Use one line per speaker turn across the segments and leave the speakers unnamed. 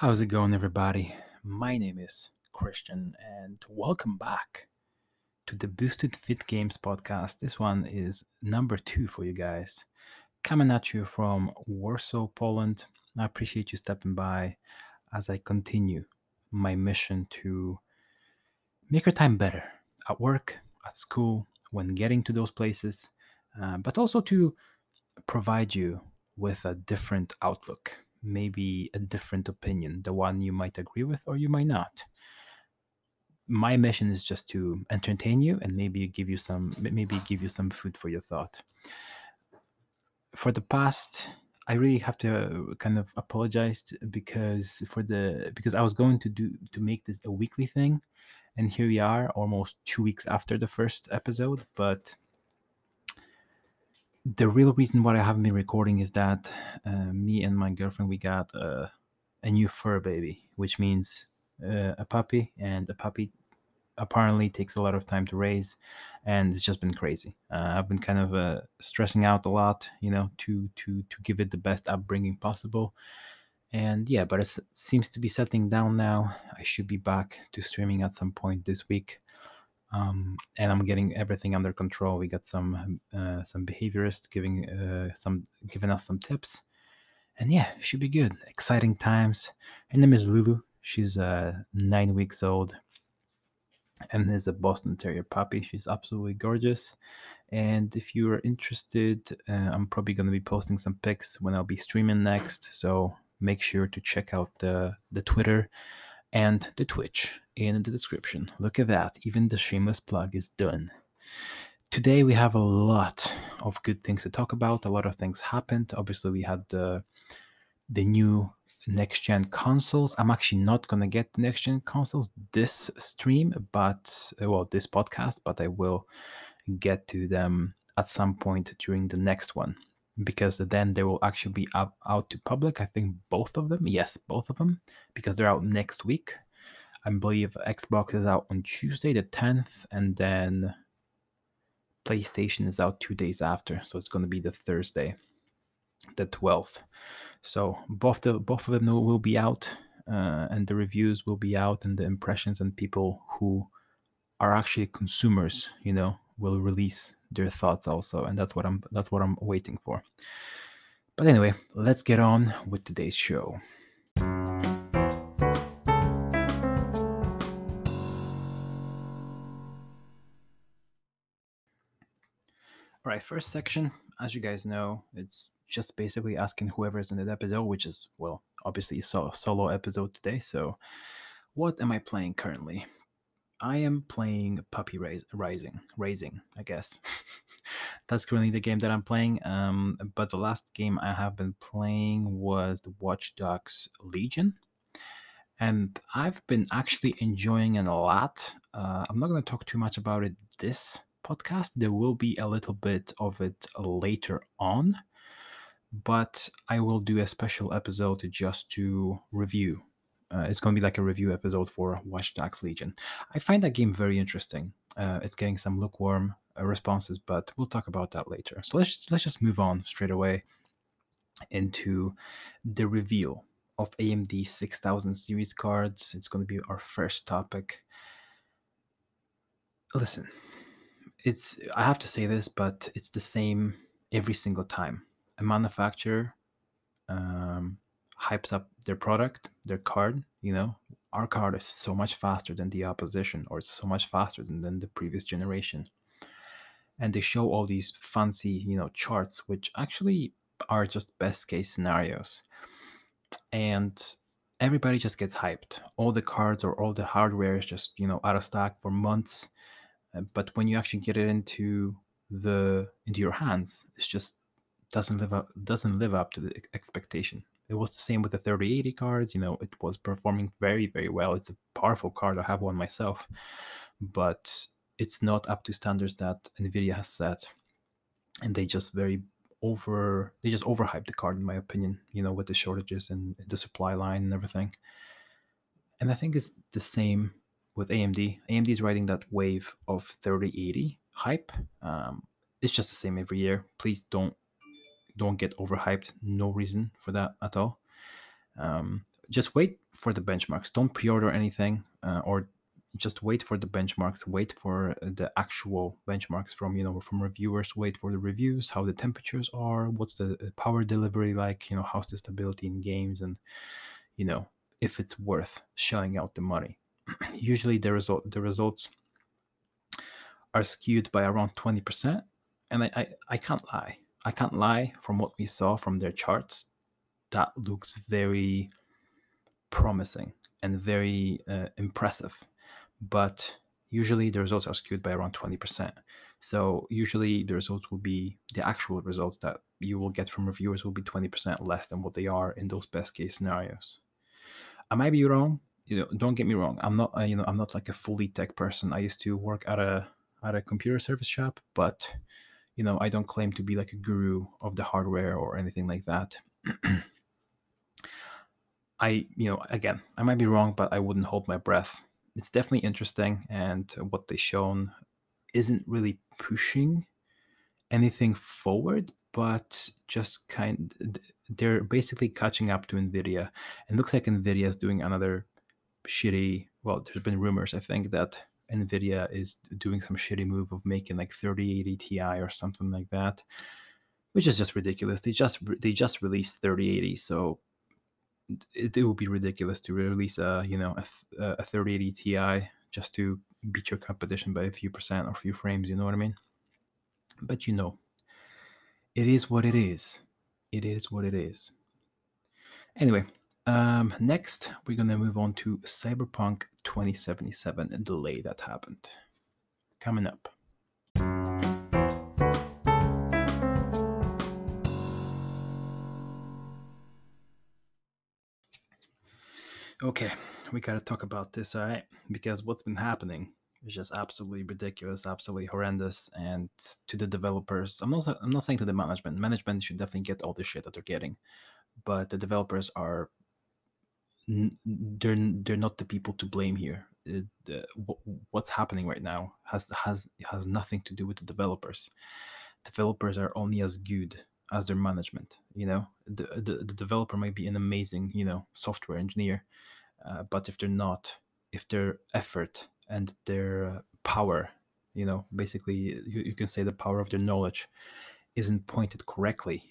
How's it going, everybody? My name is Christian, and welcome back to the Boosted Fit Games podcast. This one is number two for you guys. Coming at you from Warsaw, Poland. I appreciate you stepping by as I continue my mission to make your time better at work, at school, when getting to those places, uh, but also to provide you with a different outlook maybe a different opinion, the one you might agree with or you might not. My mission is just to entertain you and maybe give you some maybe give you some food for your thought. For the past I really have to uh, kind of apologize because for the because I was going to do to make this a weekly thing and here we are almost 2 weeks after the first episode but the real reason why I haven't been recording is that uh, me and my girlfriend we got uh, a new fur baby, which means uh, a puppy, and a puppy apparently takes a lot of time to raise, and it's just been crazy. Uh, I've been kind of uh, stressing out a lot, you know, to to to give it the best upbringing possible. And yeah, but it seems to be settling down now. I should be back to streaming at some point this week um, and I'm getting everything under control. We got some uh, some behaviorist giving uh, some giving us some tips, and yeah, should be good. Exciting times. Her name is Lulu. She's uh, nine weeks old, and is a Boston Terrier puppy. She's absolutely gorgeous. And if you are interested, uh, I'm probably going to be posting some pics when I'll be streaming next. So make sure to check out the the Twitter and the Twitch in the description. Look at that, even the shameless plug is done. Today we have a lot of good things to talk about. A lot of things happened. Obviously, we had the the new next gen consoles. I'm actually not gonna get next gen consoles this stream, but well, this podcast, but I will get to them at some point during the next one because then they will actually be up, out to public. I think both of them, yes, both of them, because they're out next week. I believe Xbox is out on Tuesday the 10th, and then PlayStation is out two days after, so it's going to be the Thursday, the 12th. So both the both of them will be out, uh, and the reviews will be out, and the impressions and people who are actually consumers, you know, will release their thoughts also, and that's what I'm that's what I'm waiting for. But anyway, let's get on with today's show. All right, first section, as you guys know, it's just basically asking whoever's in the episode, which is well, obviously a solo episode today. So, what am I playing currently? I am playing Puppy Rising, Raising, I guess. That's currently the game that I'm playing. Um, but the last game I have been playing was the Watch Dogs Legion, and I've been actually enjoying it a lot. Uh, I'm not going to talk too much about it this podcast. There will be a little bit of it later on, but I will do a special episode just to review uh, it's going to be like a review episode for Watch Dogs Legion. I find that game very interesting. Uh, it's getting some lukewarm uh, responses, but we'll talk about that later. So let's let's just move on straight away into the reveal of AMD 6000 series cards. It's going to be our first topic. Listen, it's I have to say this, but it's the same every single time. A manufacturer um, hypes up their product, their card, you know, our card is so much faster than the opposition or it's so much faster than, than the previous generation. And they show all these fancy, you know, charts, which actually are just best case scenarios. And everybody just gets hyped. All the cards or all the hardware is just, you know, out of stock for months. Uh, but when you actually get it into the into your hands, it's just doesn't live up doesn't live up to the expectation. It was the same with the 3080 cards. You know, it was performing very, very well. It's a powerful card. I have one myself, but it's not up to standards that Nvidia has set, and they just very over they just overhyped the card in my opinion. You know, with the shortages and the supply line and everything. And I think it's the same with AMD. AMD is riding that wave of 3080 hype. Um, it's just the same every year. Please don't don't get overhyped. No reason for that at all. Um, just wait for the benchmarks. Don't pre-order anything, uh, or just wait for the benchmarks. Wait for the actual benchmarks from you know from reviewers. Wait for the reviews, how the temperatures are, what's the uh, power delivery like. You know, how's the stability in games, and you know if it's worth shelling out the money. Usually, the result the results are skewed by around twenty percent, and I, I I can't lie. I can't lie. From what we saw from their charts, that looks very promising and very uh, impressive. But usually the results are skewed by around 20%. So usually the results will be the actual results that you will get from reviewers will be 20% less than what they are in those best case scenarios. I might be wrong. You know, don't get me wrong. I'm not, uh, you know, I'm not like a fully tech person. I used to work at a at a computer service shop, but you know, I don't claim to be like a guru of the hardware or anything like that. I, you know, again, I might be wrong, but I wouldn't hold my breath. It's definitely interesting, and what they've shown isn't really pushing anything forward, but just kind they're basically catching up to Nvidia. And looks like Nvidia is doing another shitty. Well, there's been rumors, I think, that Nvidia is doing some shitty move of making like 3080 Ti or something like that, which is just ridiculous. They just they just released 3080, so it, it would be ridiculous to release a you know a, a 3080 Ti just to beat your competition by a few percent or a few frames. You know what I mean? But you know, it is what it is. It is what it is. Anyway, um, next we're gonna move on to Cyberpunk 2077, a delay that happened. Coming up. Okay, we gotta talk about this, all right? Because what's been happening is just absolutely ridiculous, absolutely horrendous. And to the developers, I'm not I'm not saying to the management. Management should definitely get all the shit that they're getting, but the developers are they're they're not the people to blame here. It, uh, what's happening right now has has has nothing to do with the developers. Developers are only as good as their management. You know, the, the, the developer might be an amazing, you know, software engineer, uh, but if they're not, if their effort and their power, you know, basically you, you can say the power of their knowledge isn't pointed correctly,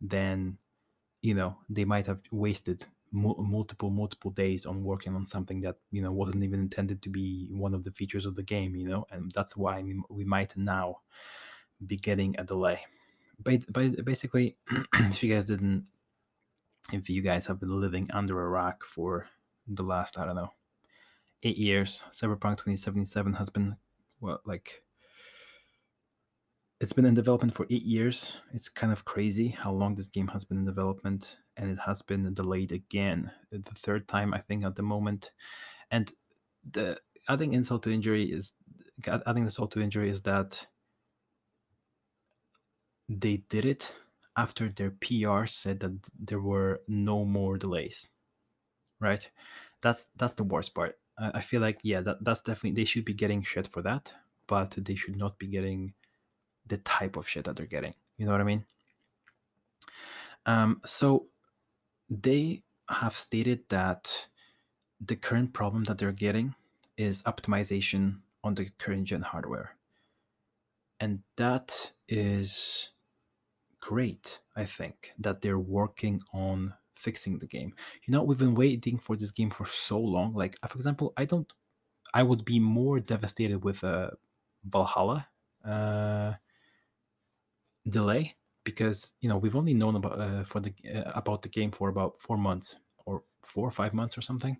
then, you know, they might have wasted multiple multiple days on working on something that you know wasn't even intended to be one of the features of the game you know and that's why we, might now be getting a delay. But, but basically, if you guys didn't, if you guys have been living under a rock for the last, I don't know, eight years, Cyberpunk 2077 has been, what, like, it's been in development for eight years. It's kind of crazy how long this game has been in development, and it has been delayed again, the third time, I think, at the moment. And the adding insult to injury is, adding insult to injury is that they did it after their PR said that there were no more delays. Right? That's that's the worst part. I, I feel like yeah, that, that's definitely they should be getting shit for that, but they should not be getting the type of shit that they're getting. You know what I mean? Um, so they have stated that the current problem that they're getting is optimization on the current gen hardware. And that is great, I think, that they're working on fixing the game. You know, we've been waiting for this game for so long. Like, for example, I don't, I would be more devastated with a Valhalla uh, delay because you know we've only known about uh, for the uh, about the game for about four months or four or five months or something.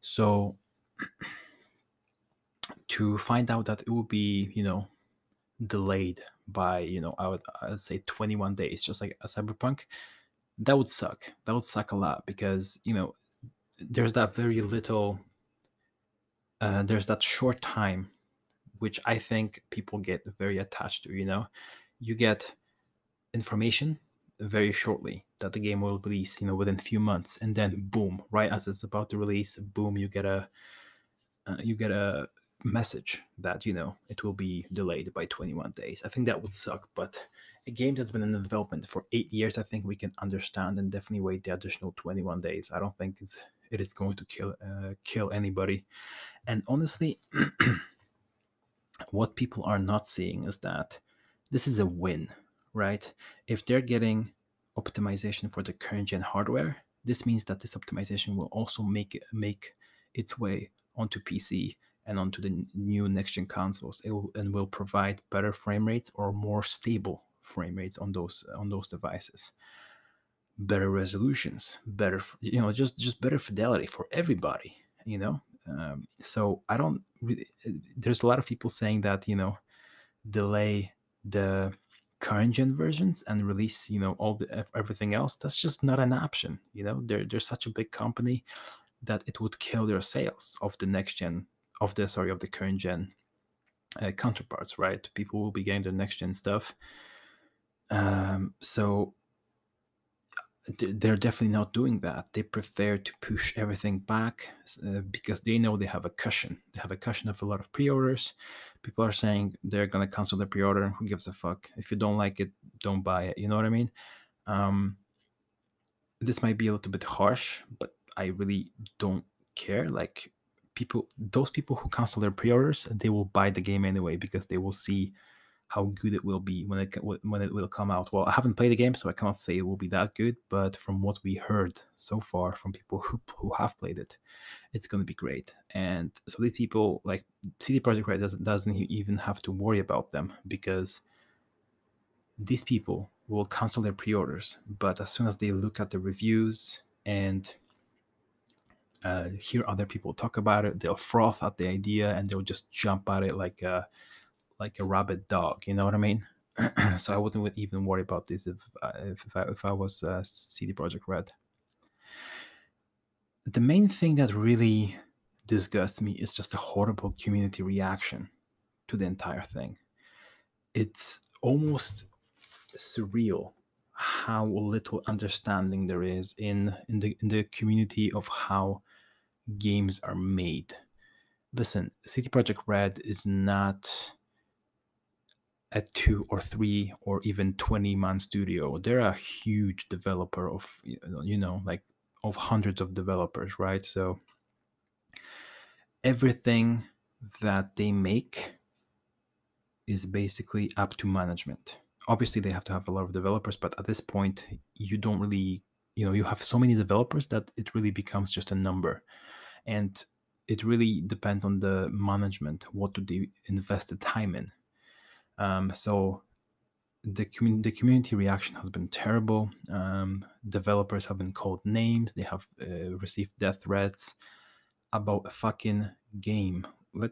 So to find out that it will be you know delayed by you know I would I'd say 21 days, just like a cyberpunk, that would suck. That would suck a lot because you know there's that very little, uh, there's that short time, which I think people get very attached to. You know, you get information very shortly that the game will release, you know, within a few months, and then boom, right as it's about to release, boom, you get a uh, you get a message that you know it will be delayed by 21 days i think that would suck but a game that's been in development for eight years, I think we can understand and definitely wait the additional 21 days. I don't think it's it is going to kill uh, kill anybody. And honestly, what people are not seeing is that this is a win, right? If they're getting optimization for the current gen hardware, this means that this optimization will also make make its way onto PC and onto the new next gen consoles. It will, and will provide better frame rates or more stable frame rates on those on those devices. Better resolutions better you know just just better fidelity for everybody you know? Um, so i don't really there's a lot of people saying that you know delay the current gen versions and release you know all the everything else that's just not an option you know? They're, they're such a big company that it would kill their sales of the next gen of the sorry of the current gen uh, counterparts right? People will be getting their next gen stuff. Um, so they're definitely not doing that. They prefer to push everything back uh, because they know they have a cushion. They have a cushion of a lot of pre-orders. People are saying they're gonna cancel the pre-order. Who gives a fuck? If you don't like it, don't buy it. You know what I mean? Um, this might be a little bit harsh, but I really don't care. Like people, those people who cancel their pre-orders, they will buy the game anyway because they will see how good it will be when it when it will come out. Well, I haven't played the game, so I cannot say it will be that good. But from what we heard so far from people who who have played it, it's going to be great. And so these people, like CD Projekt Red, doesn't doesn't even have to worry about them because these people will cancel their pre-orders. But as soon as they look at the reviews and uh, hear other people talk about it, they'll froth at the idea and they'll just jump at it like. Uh, like a rabid dog. You know what I mean? so I wouldn't even worry about this if if, if I if I was uh, CD Projekt Red. The main thing that really disgusts me is just a horrible community reaction to the entire thing. It's almost surreal how little understanding there is in in the in the community of how games are made. Listen, CD Projekt Red is not a two or three or even 20 man studio they're a huge developer of you know like of hundreds of developers right? So everything that they make is basically up to management. Obviously they have to have a lot of developers but at this point you don't really you know you have so many developers that it really becomes just a number. And it really depends on the management what do they invest the time in um, so the, the community reaction has been terrible. Um, developers have been called names. They have uh, received death threats about a fucking game. Let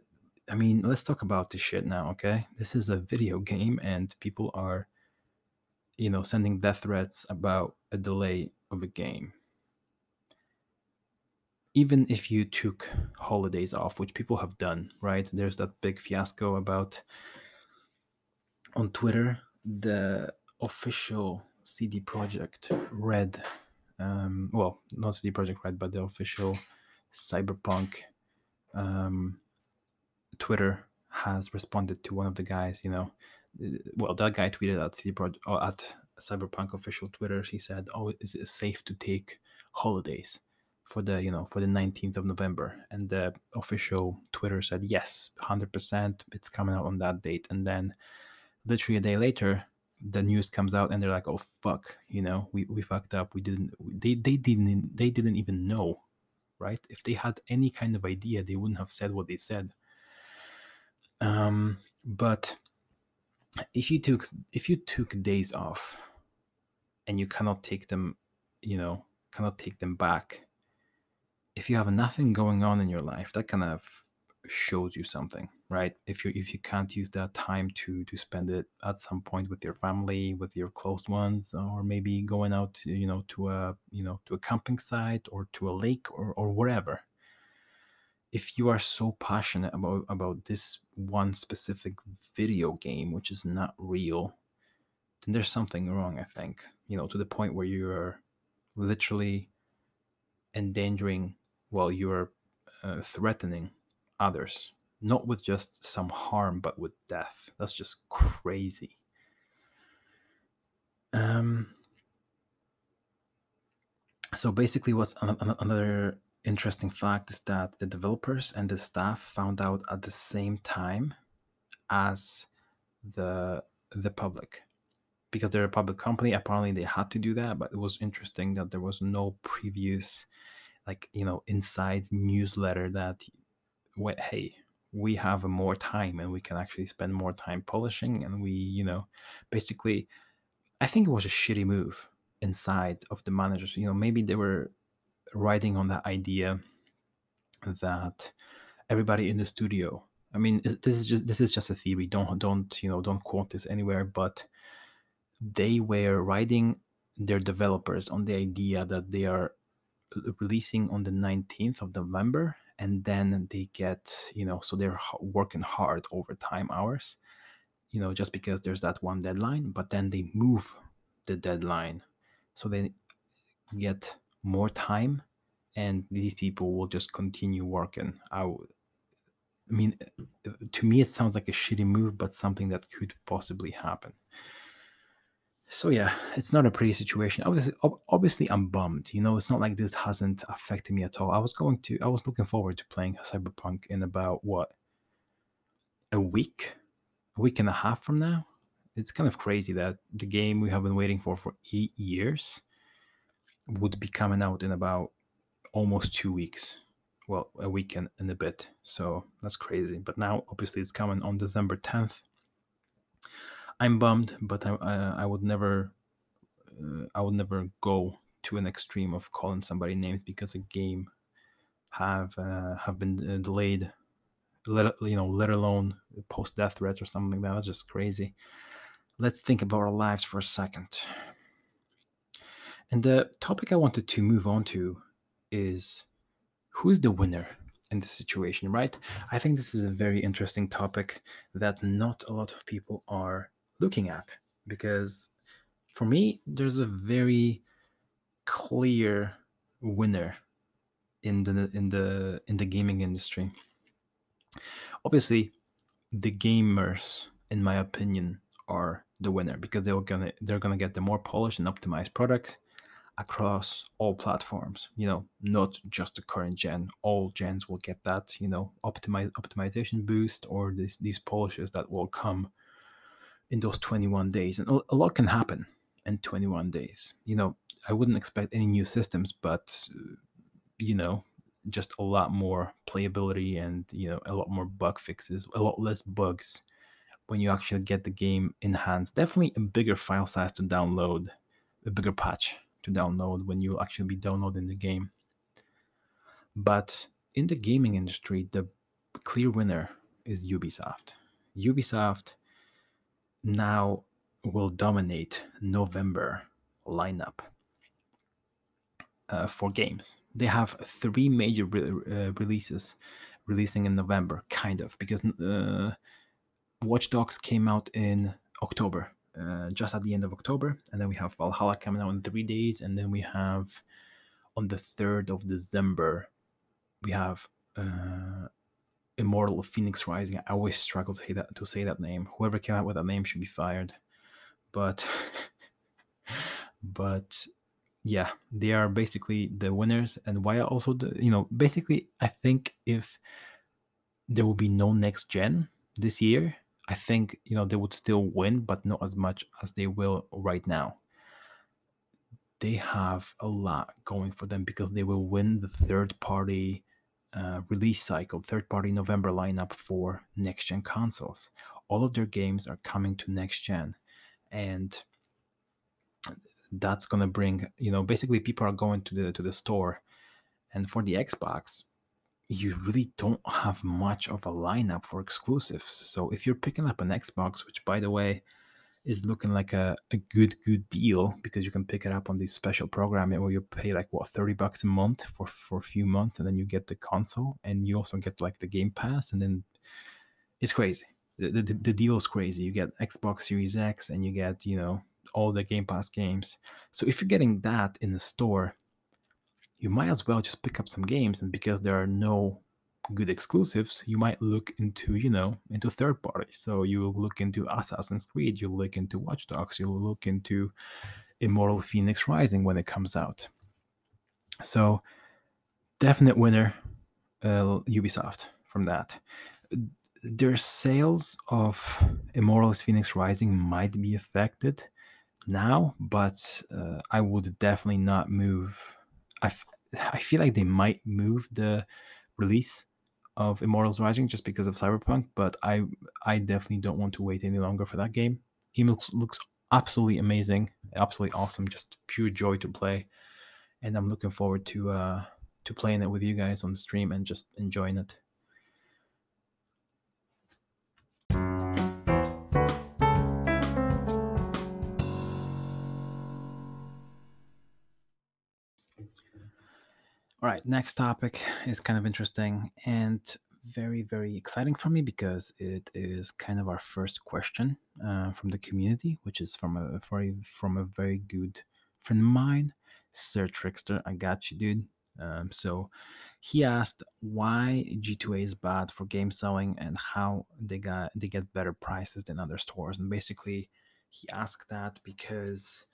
I mean, let's talk about this shit now, okay? This is a video game, and people are, you know, sending death threats about a delay of a game. Even if you took holidays off, which people have done, right? There's that big fiasco about on Twitter the official CD Projekt Red, um, well, not CD Projekt Red, but the official Cyberpunk um, Twitter has responded to one of the guys. You know, well, that guy tweeted at CD Projekt or at Cyberpunk official Twitter. He said, "Oh, is it safe to take holidays?" for the you know for the 19th of november and the official twitter said yes 100% it's coming out on that date and then literally a day later the news comes out and they're like oh fuck you know we, we fucked up. We didn't they, they didn't they didn't even know right? If they had any kind of idea they wouldn't have said what they said. Um but if you took if you took days off and you cannot take them you know cannot take them back if you have nothing going on in your life that kind of shows you something right? If you if you can't use that time to to spend it at some point with your family with your close ones or maybe going out you know to a you know to a camping site or to a lake or or wherever. If you are so passionate about about this one specific video game which is not real then there's something wrong i think you know to the point where you're literally endangering well you're uh, threatening others, not with just some harm, but with death. That's just crazy. Um, so basically, what's an- an- another interesting fact is that the developers and the staff found out at the same time as the the public because they're a public company apparently they had to do that but it was interesting that there was no previous like you know inside newsletter that wait, hey we have more time and we can actually spend more time polishing and we you know basically i think it was a shitty move inside of the managers. You know maybe they were riding on that idea that everybody in the studio i mean this is just this is just a theory. Don't don't you know don't quote this anywhere but they were riding their developers on the idea that they are releasing on the 19th of november and then they get you know so they're working hard over time hours you know just because there's that one deadline but then they move the deadline. So they get more time and these people will just continue working I mean uh, to me it sounds like a shitty move but something that could possibly happen so yeah, it's not a pretty situation. Obviously, obviously, I'm bummed. You know, it's not like this hasn't affected me at all. I was going to, I was looking forward to playing Cyberpunk in about what a week, a week and a half from now. It's kind of crazy that the game we have been waiting for for eight years would be coming out in about almost two weeks. Well, a week and, and a bit. So that's crazy. But now, obviously, it's coming on December 10th I'm bummed, but I uh, I would never uh, I would never go to an extreme of calling somebody names because a game have uh, have been uh, delayed. Let you know, let alone post death threats or something like that. That's just crazy. Let's think about our lives for a second. And the topic I wanted to move on to is who's the winner in this situation, right? I think this is a very interesting topic that not a lot of people are looking at because for me there's a very clear winner in the in the in the gaming industry. Obviously the gamers in my opinion are the winner because they're gonna they're gonna get the more polished and optimized product across all platforms you know not just the current gen. All gens will get that you know optimize optimization boost or these these polishes that will come in those 21 days. And a lot can happen in 21 days. You know, I wouldn't expect any new systems, but, uh, you know, just a lot more playability and, you know, a lot more bug fixes, a lot less bugs when you actually get the game in hands. Definitely a bigger file size to download, a bigger patch to download when you actually be downloading the game. But in the gaming industry, the clear winner is Ubisoft. Ubisoft now will dominate November lineup uh, for games. They have three major re- uh, releases releasing in November, kind of, because uh, Watch Dogs came out in October, uh, just at the end of October, and then we have Valhalla coming out in three days, and then we have on the third of December, we have uh, Immortal of Fenyx Rising. I always struggle to say that to say that name. Whoever came up with that name should be fired. But but yeah, they are basically the winners. And why also the you know basically I think if there will be no next gen this year, I think you know they would still win, but not as much as they will right now. They have a lot going for them because they will win the third party uh, release cycle, third party November lineup for next gen consoles. All of their games are coming to next gen. And that's gonna bring, you know, basically people are going to the to the store. And for the Xbox, you really don't have much of a lineup for exclusives. So if you're picking up an Xbox, which by the way, is looking like a, a good good deal because you can pick it up on this special program where you pay like what 30 bucks a month for for a few months and then you get the console and you also get like the game pass and then it's crazy. The, the, the deal is crazy. You get xbox series x and you get you know all the game pass games. So if you're getting that in the store you might as well just pick up some games and because there are no good exclusives, you might look into, you know, into third parties. So you will look into Assassin's Creed, you'll look into Watch Dogs, you'll look into Immortal Fenyx Rising when it comes out. So definite winner, uh, Ubisoft from that. Their sales of Immortal Fenyx Rising might be affected now, but uh, I would definitely not move. I, f- I feel like they might move the release of Immortals Rising just because of Cyberpunk, but I I definitely don't want to wait any longer for that game. It looks looks absolutely amazing, absolutely awesome, just pure joy to play, and I'm looking forward to uh to playing it with you guys on stream and just enjoying it. All right, next topic is kind of interesting and very, very exciting for me because it is kind of our first question uh, from the community, which is from a very, from a very good friend of mine, Sir Trickster. I got you, dude. Um, so he asked why G2A is bad for game selling and how they got they get better prices than other stores. And basically, he asked that because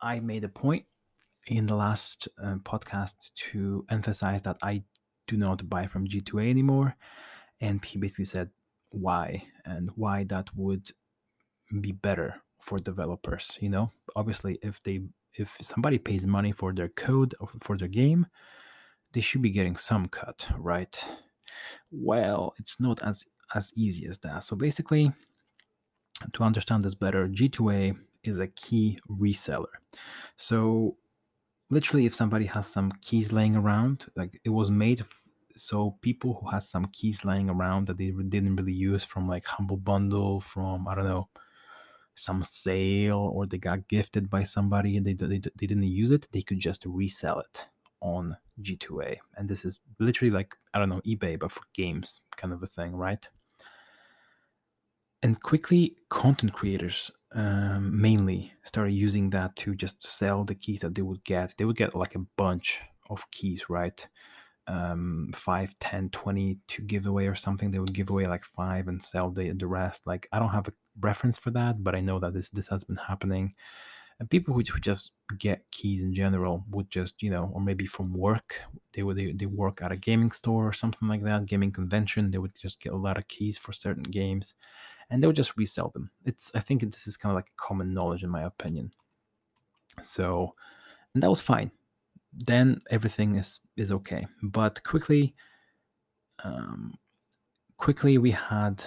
I made a point in the last uh, podcast to emphasize that I do not buy from G2A anymore. And he basically said why and why that would be better for developers. You know, obviously, if they if somebody pays money for their code or for their game, they should be getting some cut, right? Well, it's not as as easy as that. So basically, to understand this better, G2A is a key reseller. So literally if somebody has some keys laying around like it was made so people who had some keys laying around that they didn't really use from like humble bundle from i don't know some sale or they got gifted by somebody and they, they, they didn't use it they could just resell it on g2a and this is literally like i don't know ebay but for games kind of a thing right and quickly content creators um, mainly started using that to just sell the keys that they would get. They would get like a bunch of keys right? Um, 5 10 20 to give away or something. They would give away like five and sell the, the rest. Like i don't have a reference for that but i know that this this has been happening. And people who, who just get keys in general would just you know or maybe from work they would they, they work at a gaming store or something like that gaming convention. They would just get a lot of keys for certain games and they would just resell them. It's I think this is kind of like common knowledge in my opinion. So, and that was fine. Then everything is is okay. But quickly, um, quickly we had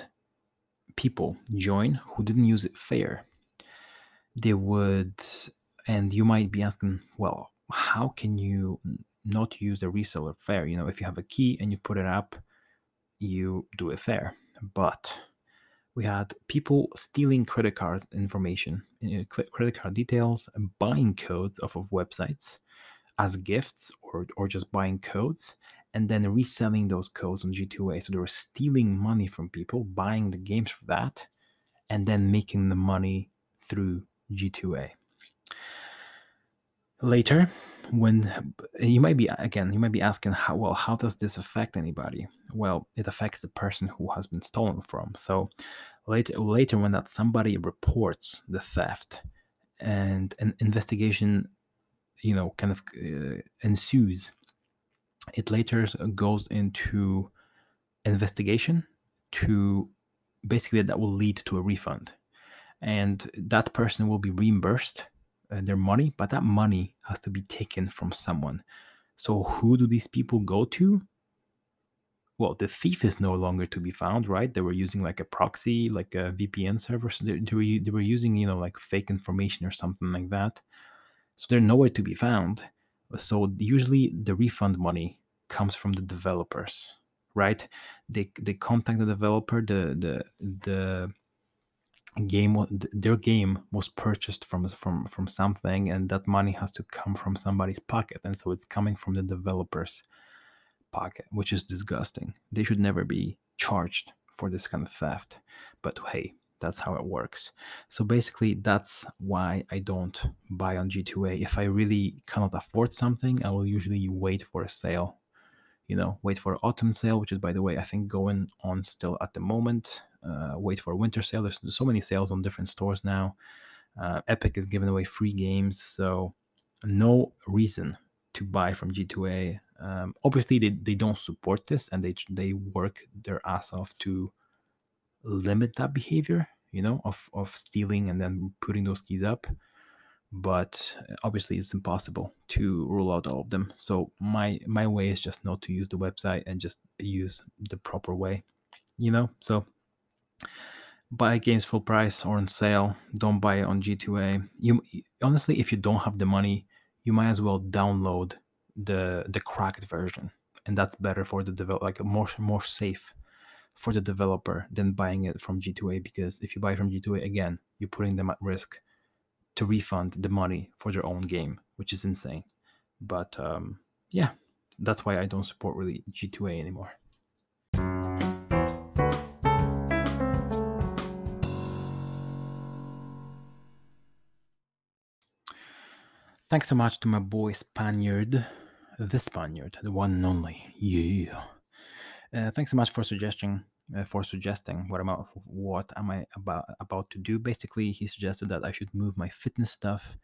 people join who didn't use it fair. They would, and you might be asking, well, how can you not use a reseller fair? You know, if you have a key and you put it up, you do it fair. But we had people stealing credit card information, uh, credit card details, and buying codes off of websites as gifts or, or just buying codes and then reselling those codes on G2A. So they were stealing money from people, buying the games for that, and then making the money through G2A. Later, when you might be again, you might be asking how well, how does this affect anybody? Well, it affects the person who has been stolen from. So later, later when that somebody reports the theft and an investigation, you know, kind of uh, ensues, it later goes into investigation to basically that will lead to a refund and that person will be reimbursed Uh, their money, but that money has to be taken from someone. So who do these people go to? Well, the thief is no longer to be found, right? They were using like a proxy, like a VPN server. So they, they, were, they were using, you know, like fake information or something like that. So they're nowhere to be found. So usually the refund money comes from the developers, right? They they contact the developer, the the the game their game was purchased from from from something and that money has to come from somebody's pocket and so it's coming from the developer's pocket which is disgusting. They should never be charged for this kind of theft but hey that's how it works. So basically that's why i don't buy on g2a if i really cannot afford something i will usually wait for a sale you know, wait for autumn sale, which is by the way, I think going on still at the moment. Uh, wait for winter sale. There's, so many sales on different stores now. Uh, Epic is giving away free games, so no reason to buy from G2A. Um, obviously, they, they don't support this, and they they work their ass off to limit that behavior. You know, of of stealing and then putting those keys up. But obviously, it's impossible to rule out all of them. So my my way is just not to use the website and just use the proper way. You know, so buy games full price or on sale. Don't buy it on G2A. You honestly, if you don't have the money, you might as well download the the cracked version, and that's better for the develop like more more safe for the developer than buying it from G2A because if you buy from G2A again, you're putting them at risk to refund the money for their own game, which is insane. But um, yeah, that's why I don't support really G2A anymore. Thanks so much to my boy Spaniard, the Spaniard, the one and only. Yeah. Uh, thanks so much for suggesting uh, for suggesting what am I, what am I about about to do. Basically, he suggested that I should move my fitness stuff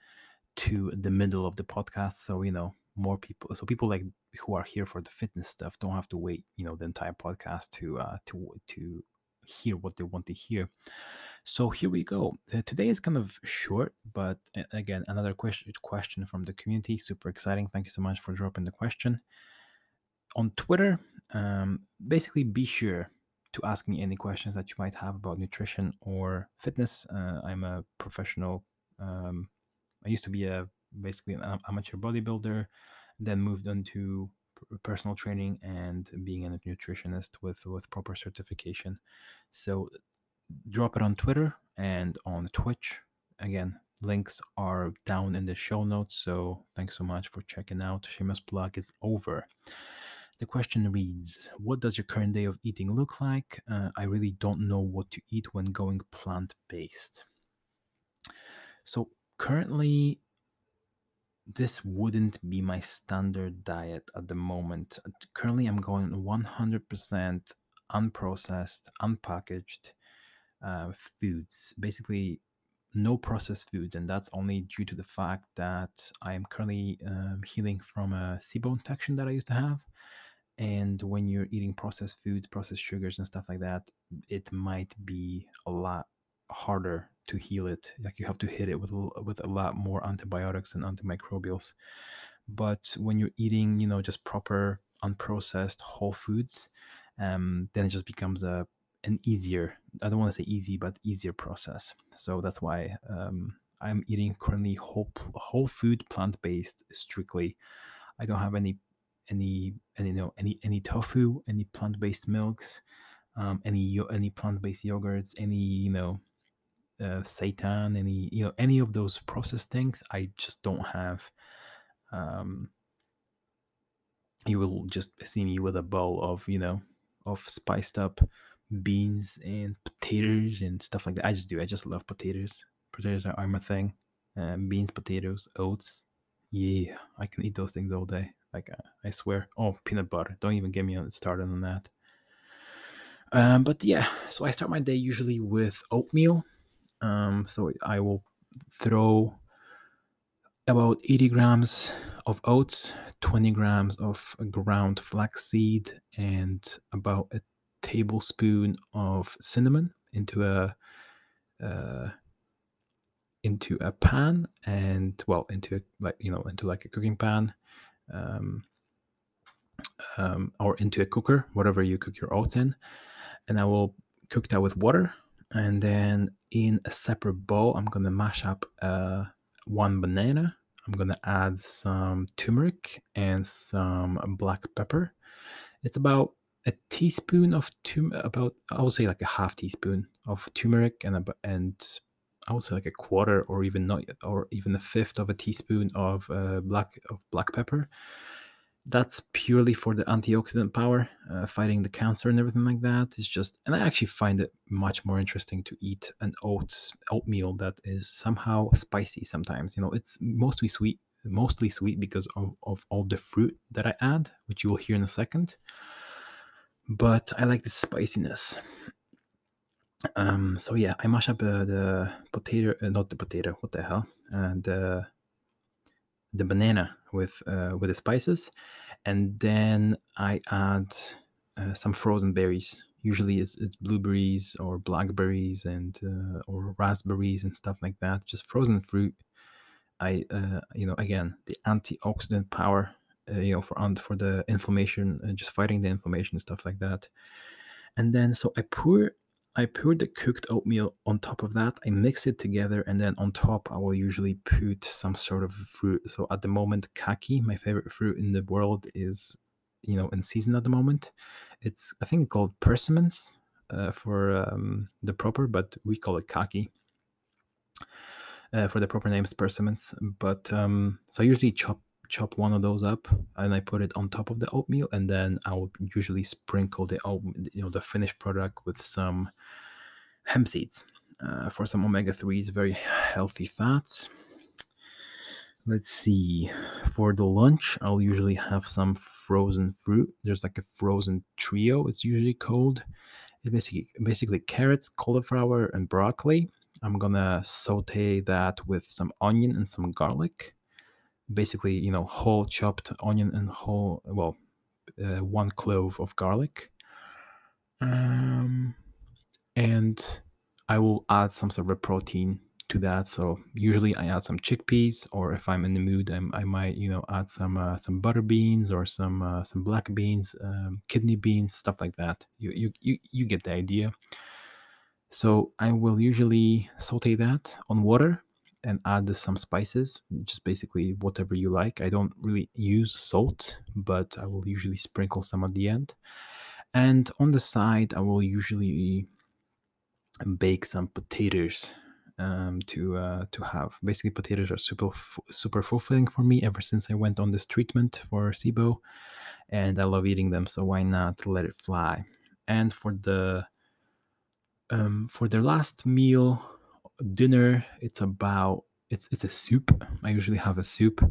to the middle of the podcast, so you know more people, so people like who are here for the fitness stuff don't have to wait, you know, the entire podcast to uh, to to hear what they want to hear. So here we go. Uh, today is kind of short, but again, another question question from the community. Super exciting. Thank you so much for dropping the question on Twitter. Um, basically, be sure to ask me any questions that you might have about nutrition or fitness. Uh, I'm a professional. Um, I used to be a basically an amateur bodybuilder, then moved on to personal training and being a nutritionist with with proper certification. So drop it on Twitter and on Twitch. Again, links are down in the show notes. So thanks so much for checking out. Shameless plug is over. The question reads What does your current day of eating look like? Uh, I really don't know what to eat when going plant based. So currently, this wouldn't be my standard diet at the moment. Currently, I'm going 100% unprocessed, unpackaged uh, foods, basically no processed foods, and that's only due to the fact that I am currently um, healing from a SIBO infection that I used to have. And when you're eating processed foods, processed sugars, and stuff like that, it might be a lot harder to heal it. Like you have to hit it with with a lot more antibiotics and antimicrobials. But when you're eating, you know, just proper unprocessed whole foods, um, then it just becomes a an easier i don't want to say easy but easier process so that's why um, i'm eating currently whole whole food plant-based strictly i don't have any any any you know any any tofu any plant-based milks um, any any plant-based yogurts any you know uh, seitan any you know any of those processed things i just don't have um, you will just see me with a bowl of you know of spiced up beans and potatoes and stuff like that. I just do. I just love potatoes. Potatoes are, are my thing. Um, beans, potatoes, oats. Yeah, I can eat those things all day. Like uh, I swear. Oh, peanut butter. Don't even get me started on that. Um, but yeah, so I start my day usually with oatmeal. Um, so I will throw about 80 grams of oats, 20 grams of ground flaxseed, and about a tablespoon of cinnamon into a uh, into a pan and well into a, like you know into like a cooking pan um, um, or into a cooker whatever you cook your oats in. And i will cook that with water and then in a separate bowl i'm going to mash up uh, one banana i'm going to add some turmeric and some black pepper it's about a teaspoon of tum about I would say like a half teaspoon of turmeric and a, and I would say like a quarter or even not or even a fifth of a teaspoon of uh, black of black pepper. That's purely for the antioxidant power, uh, fighting the cancer and everything like that. It's just, and I actually find it much more interesting to eat an oats oatmeal that is somehow spicy. Sometimes, you know, it's mostly sweet mostly sweet because of, of all the fruit that I add, which you will hear in a second. But I like the spiciness. Um, so yeah, I mash up uh, the potato, uh, not the potato. What the hell? Uh, the the banana with uh, with the spices, and then I add uh, some frozen berries. Usually, it's, it's blueberries or blackberries and uh, or raspberries and stuff like that. Just frozen fruit. I uh, you know again the antioxidant power uh, you know for on for the inflammation, uh, just fighting the inflammation and stuff like that. And then so I pour I pour the cooked oatmeal on top of that. I mix it together, and then on top, I will usually put some sort of fruit. So at the moment, kaki, my favorite fruit in the world, is you know in season at the moment. It's I think it's called persimmons uh, for um, the proper, but we call it kaki. Uh, for the proper name is persimmons, but um, so I usually chop chop one of those up and I put it on top of the oatmeal, and then I will usually sprinkle the you know the finished product with some hemp seeds uh, for some omega threes, very healthy fats. Let's see. For the lunch, I'll usually have some frozen fruit. There's like a frozen trio. It's usually called. It's basically basically carrots, cauliflower, and broccoli. I'm gonna saute that with some onion and some garlic basically you know whole chopped onion and whole well uh, one clove of garlic. Um, and i will add some sort of protein to that. So usually i add some chickpeas or if i'm in the mood I'm, i might you know add some uh, some butter beans or some uh, some black beans um, kidney beans stuff like that. You, you you you get the idea. So i will usually saute that on water and add some spices, just basically whatever you like. I don't really use salt, but I will usually sprinkle some at the end. And on the side, I will usually bake some potatoes um, to uh, to have. Basically, potatoes are super super fulfilling for me ever since I went on this treatment for SIBO, and I love eating them. So why not let it fly? And for the um, for the last meal, dinner it's about it's it's a soup. I usually have a soup.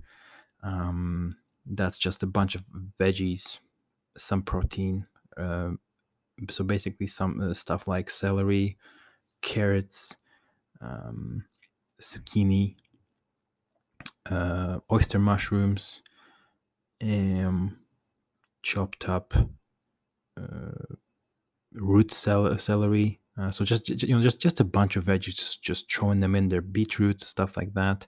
Um, that's just a bunch of veggies some protein uh, so basically some uh, stuff like celery carrots um, zucchini uh, oyster mushrooms um, chopped up uh, root cel- celery uh, so just you know, just just a bunch of veggies, just just throwing them in there, beetroots, stuff like that.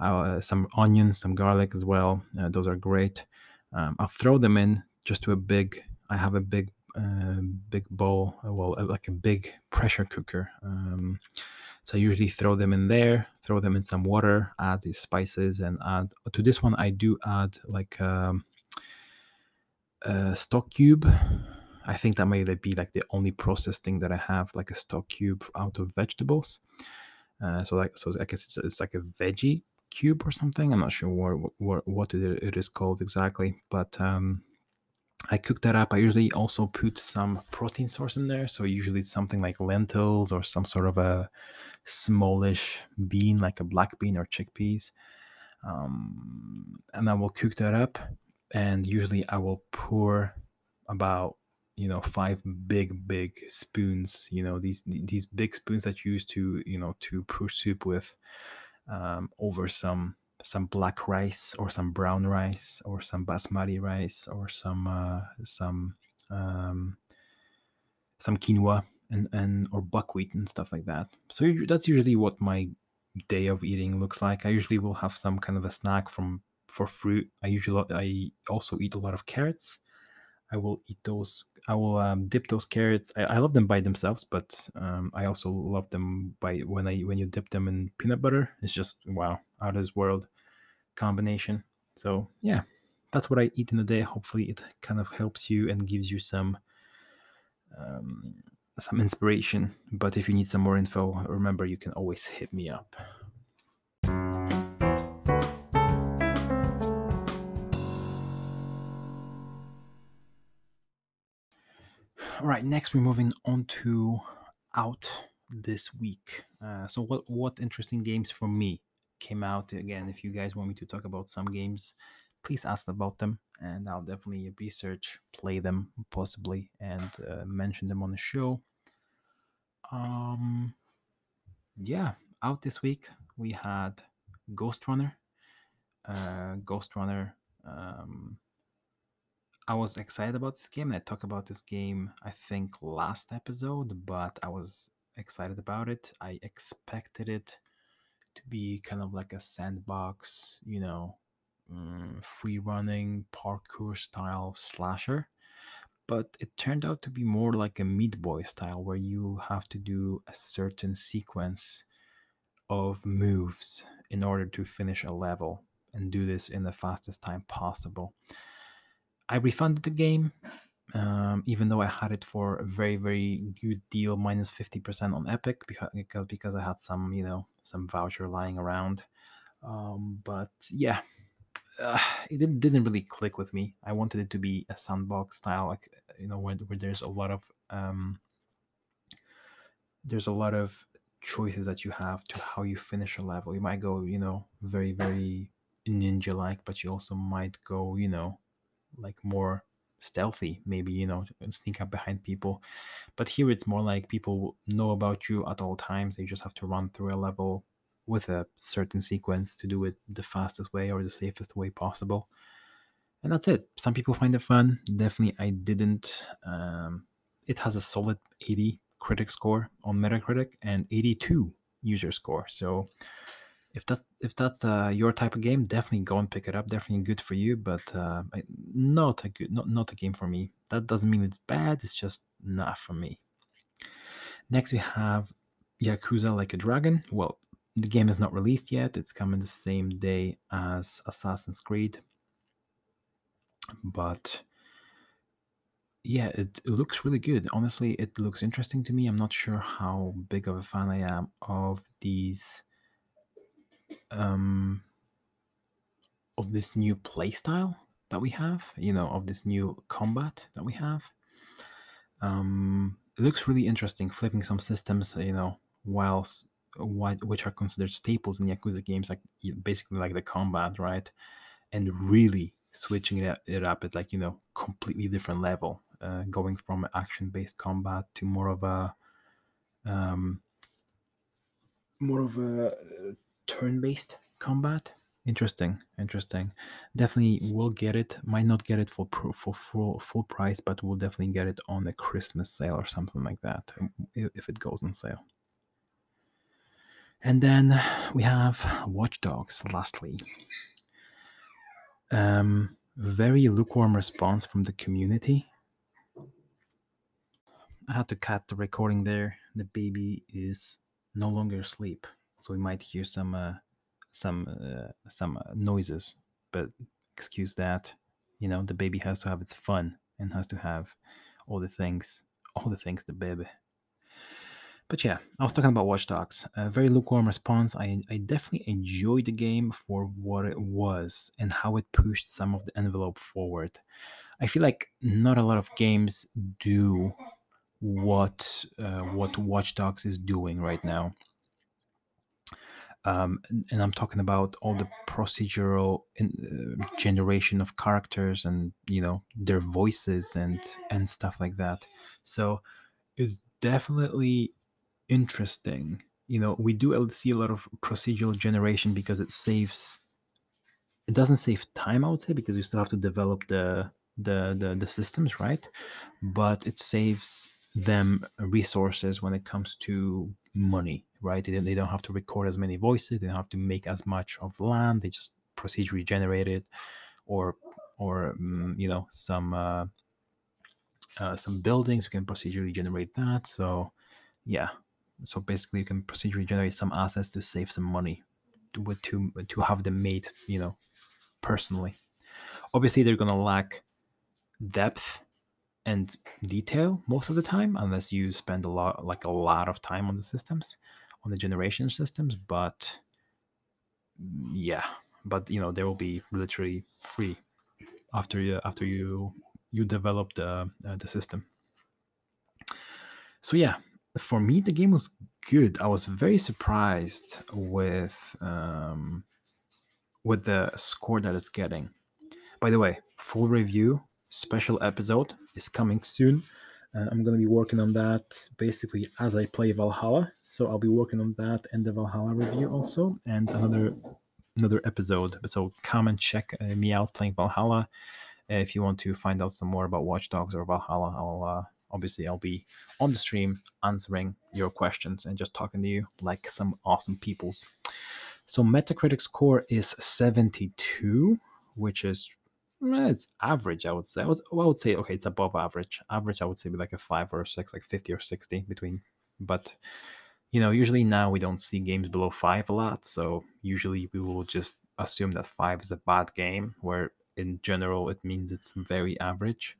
Uh, some onions, some garlic as well. Uh, those are great. Um, I'll throw them in just to a big. I have a big, uh, big bowl. Uh, well, like a big pressure cooker. Um, so I usually throw them in there, throw them in some water, add the spices, and add to this one. I do add like um, a stock cube I think that may be like the only processed thing that I have, like a stock cube out of vegetables. Uh, so like, so I guess it's, it's, like a veggie cube or something. I'm not sure what what, what it is called exactly, but um, I cook that up. I usually also put some protein source in there. So usually it's something like lentils or some sort of a smallish bean, like a black bean or chickpeas. Um, and I will cook that up. And usually I will pour about you know five big big spoons you know these these big spoons that you use to you know to pour soup with um, over some some black rice or some brown rice or some basmati rice or some uh, some um, some quinoa and and or buckwheat and stuff like that. So that's usually what my day of eating looks like. I usually will have some kind of a snack from for fruit. I usually i also eat a lot of carrots I will eat those. I will um, dip those carrots. I, I, love them by themselves, but um, I also love them by when I when you dip them in peanut butter. It's just wow, out of this world combination. So yeah, that's what I eat in a day. Hopefully, it kind of helps you and gives you some um, some inspiration. But if you need some more info, remember you can always hit me up. All right, next we're moving on to out this week. Uh, so what what interesting games for me came out. Again, if you guys want me to talk about some games, please ask about them, and I'll definitely research, play them possibly, and uh, mention them on the show. Um, yeah, out this week we had Ghost Runner. Uh, Ghost Runner. Um, I was excited about this game. I talked about this game, I think, last episode, but I was excited about it. I expected it to be kind of like a sandbox, you know, mm, free running parkour style slasher. But it turned out to be more like a Meat Boy style where you have to do a certain sequence of moves in order to finish a level and do this in the fastest time possible. I refunded the game, um, even though I had it for a very very good deal, minus fifty percent on Epic because because I had some you know some voucher lying around. Um, but yeah, uh, it didn't didn't really click with me. I wanted it to be a sandbox style, like you know where where there's a lot of um, there's a lot of choices that you have to how you finish a level. You might go you know very very ninja like, but you also might go you know like more stealthy maybe you know sneak up behind people. But here it's more like people know about you at all times. You just have to run through a level with a certain sequence to do it the fastest way or the safest way possible. And that's it. Some people find it fun. Definitely i didn't um, it has a solid 80 critic score on metacritic and 82 user score. So if that's if that's uh, your type of game, definitely go and pick it up. Definitely good for you, but uh, not a good not not a game for me. That doesn't mean it's bad. It's just not for me. Next, we have Yakuza Like a Dragon. Well, the game is not released yet. It's coming the same day as Assassin's Creed, but yeah, it, it, looks really good. Honestly, it looks interesting to me. I'm not sure how big of a fan I am of these um, of this new playstyle that we have, you know, of this new combat that we have. Um, it looks really interesting, flipping some systems, you know, whilst what which are considered staples in Yakuza games, like basically like the combat, right? And really switching it, up at like you know completely different level, uh, going from action-based combat to more of a um, more of a turn-based combat. Interesting, interesting. Definitely will get it. Might not get it for for full full price, but we'll definitely get it on a Christmas sale or something like that um, if it goes on sale. And then we have Watch Dogs. Lastly, um, very lukewarm response from the community. I had to cut the recording there. The baby is no longer asleep so we might hear some uh, some uh, some uh, noises. But excuse that. You know, the baby has to have its fun and has to have all the things, all the things the baby. But yeah, I was talking about Watch Dogs. A very lukewarm response. I, I definitely enjoyed the game for what it was and how it pushed some of the envelope forward. I feel like not a lot of games do what uh, what Watch Dogs is doing right now um, and I'm talking about all the procedural in, uh, generation of characters and you know their voices and and stuff like that. So it's definitely interesting. You know, we do see a lot of procedural generation because it saves. It doesn't save time, I would say, because you still have to develop the the the, the systems, right? But it saves them resources when it comes to money, right? They, they don't have to record as many voices. They don't have to make as much of land. They just procedurally generate it, or or um, you know some uh, uh, some buildings. You can procedurally generate that. So yeah, so basically you can procedurally generate some assets to save some money to to to have them made, you know, personally. Obviously, they're gonna lack depth and detail most of the time unless you spend a lot like a lot of time on the systems on the generation systems but yeah but you know they will be literally free after you after you you develop the uh, the system so yeah for me, the game was good. I was very surprised with um, with the score that it's getting. By the way, full review special episode is coming soon. I'm gonna be working on that basically as I play Valhalla. So I'll be working on that and the Valhalla review also, and another another episode. So come and check uh, me out playing Valhalla. Uh, if you want to find out some more about Watch Dogs or Valhalla, I'll uh, obviously I'll be on the stream answering your questions and just talking to you like some awesome peoples. So Metacritic score is 72, which is it's average, I would say. I, was, I would say okay, it's above average. Average, I would say, be like a five or a six, like 50 or 60 between. But you know, usually now we don't see games below five a lot, so usually we will just assume that five is a bad game, where in general it means it's very average.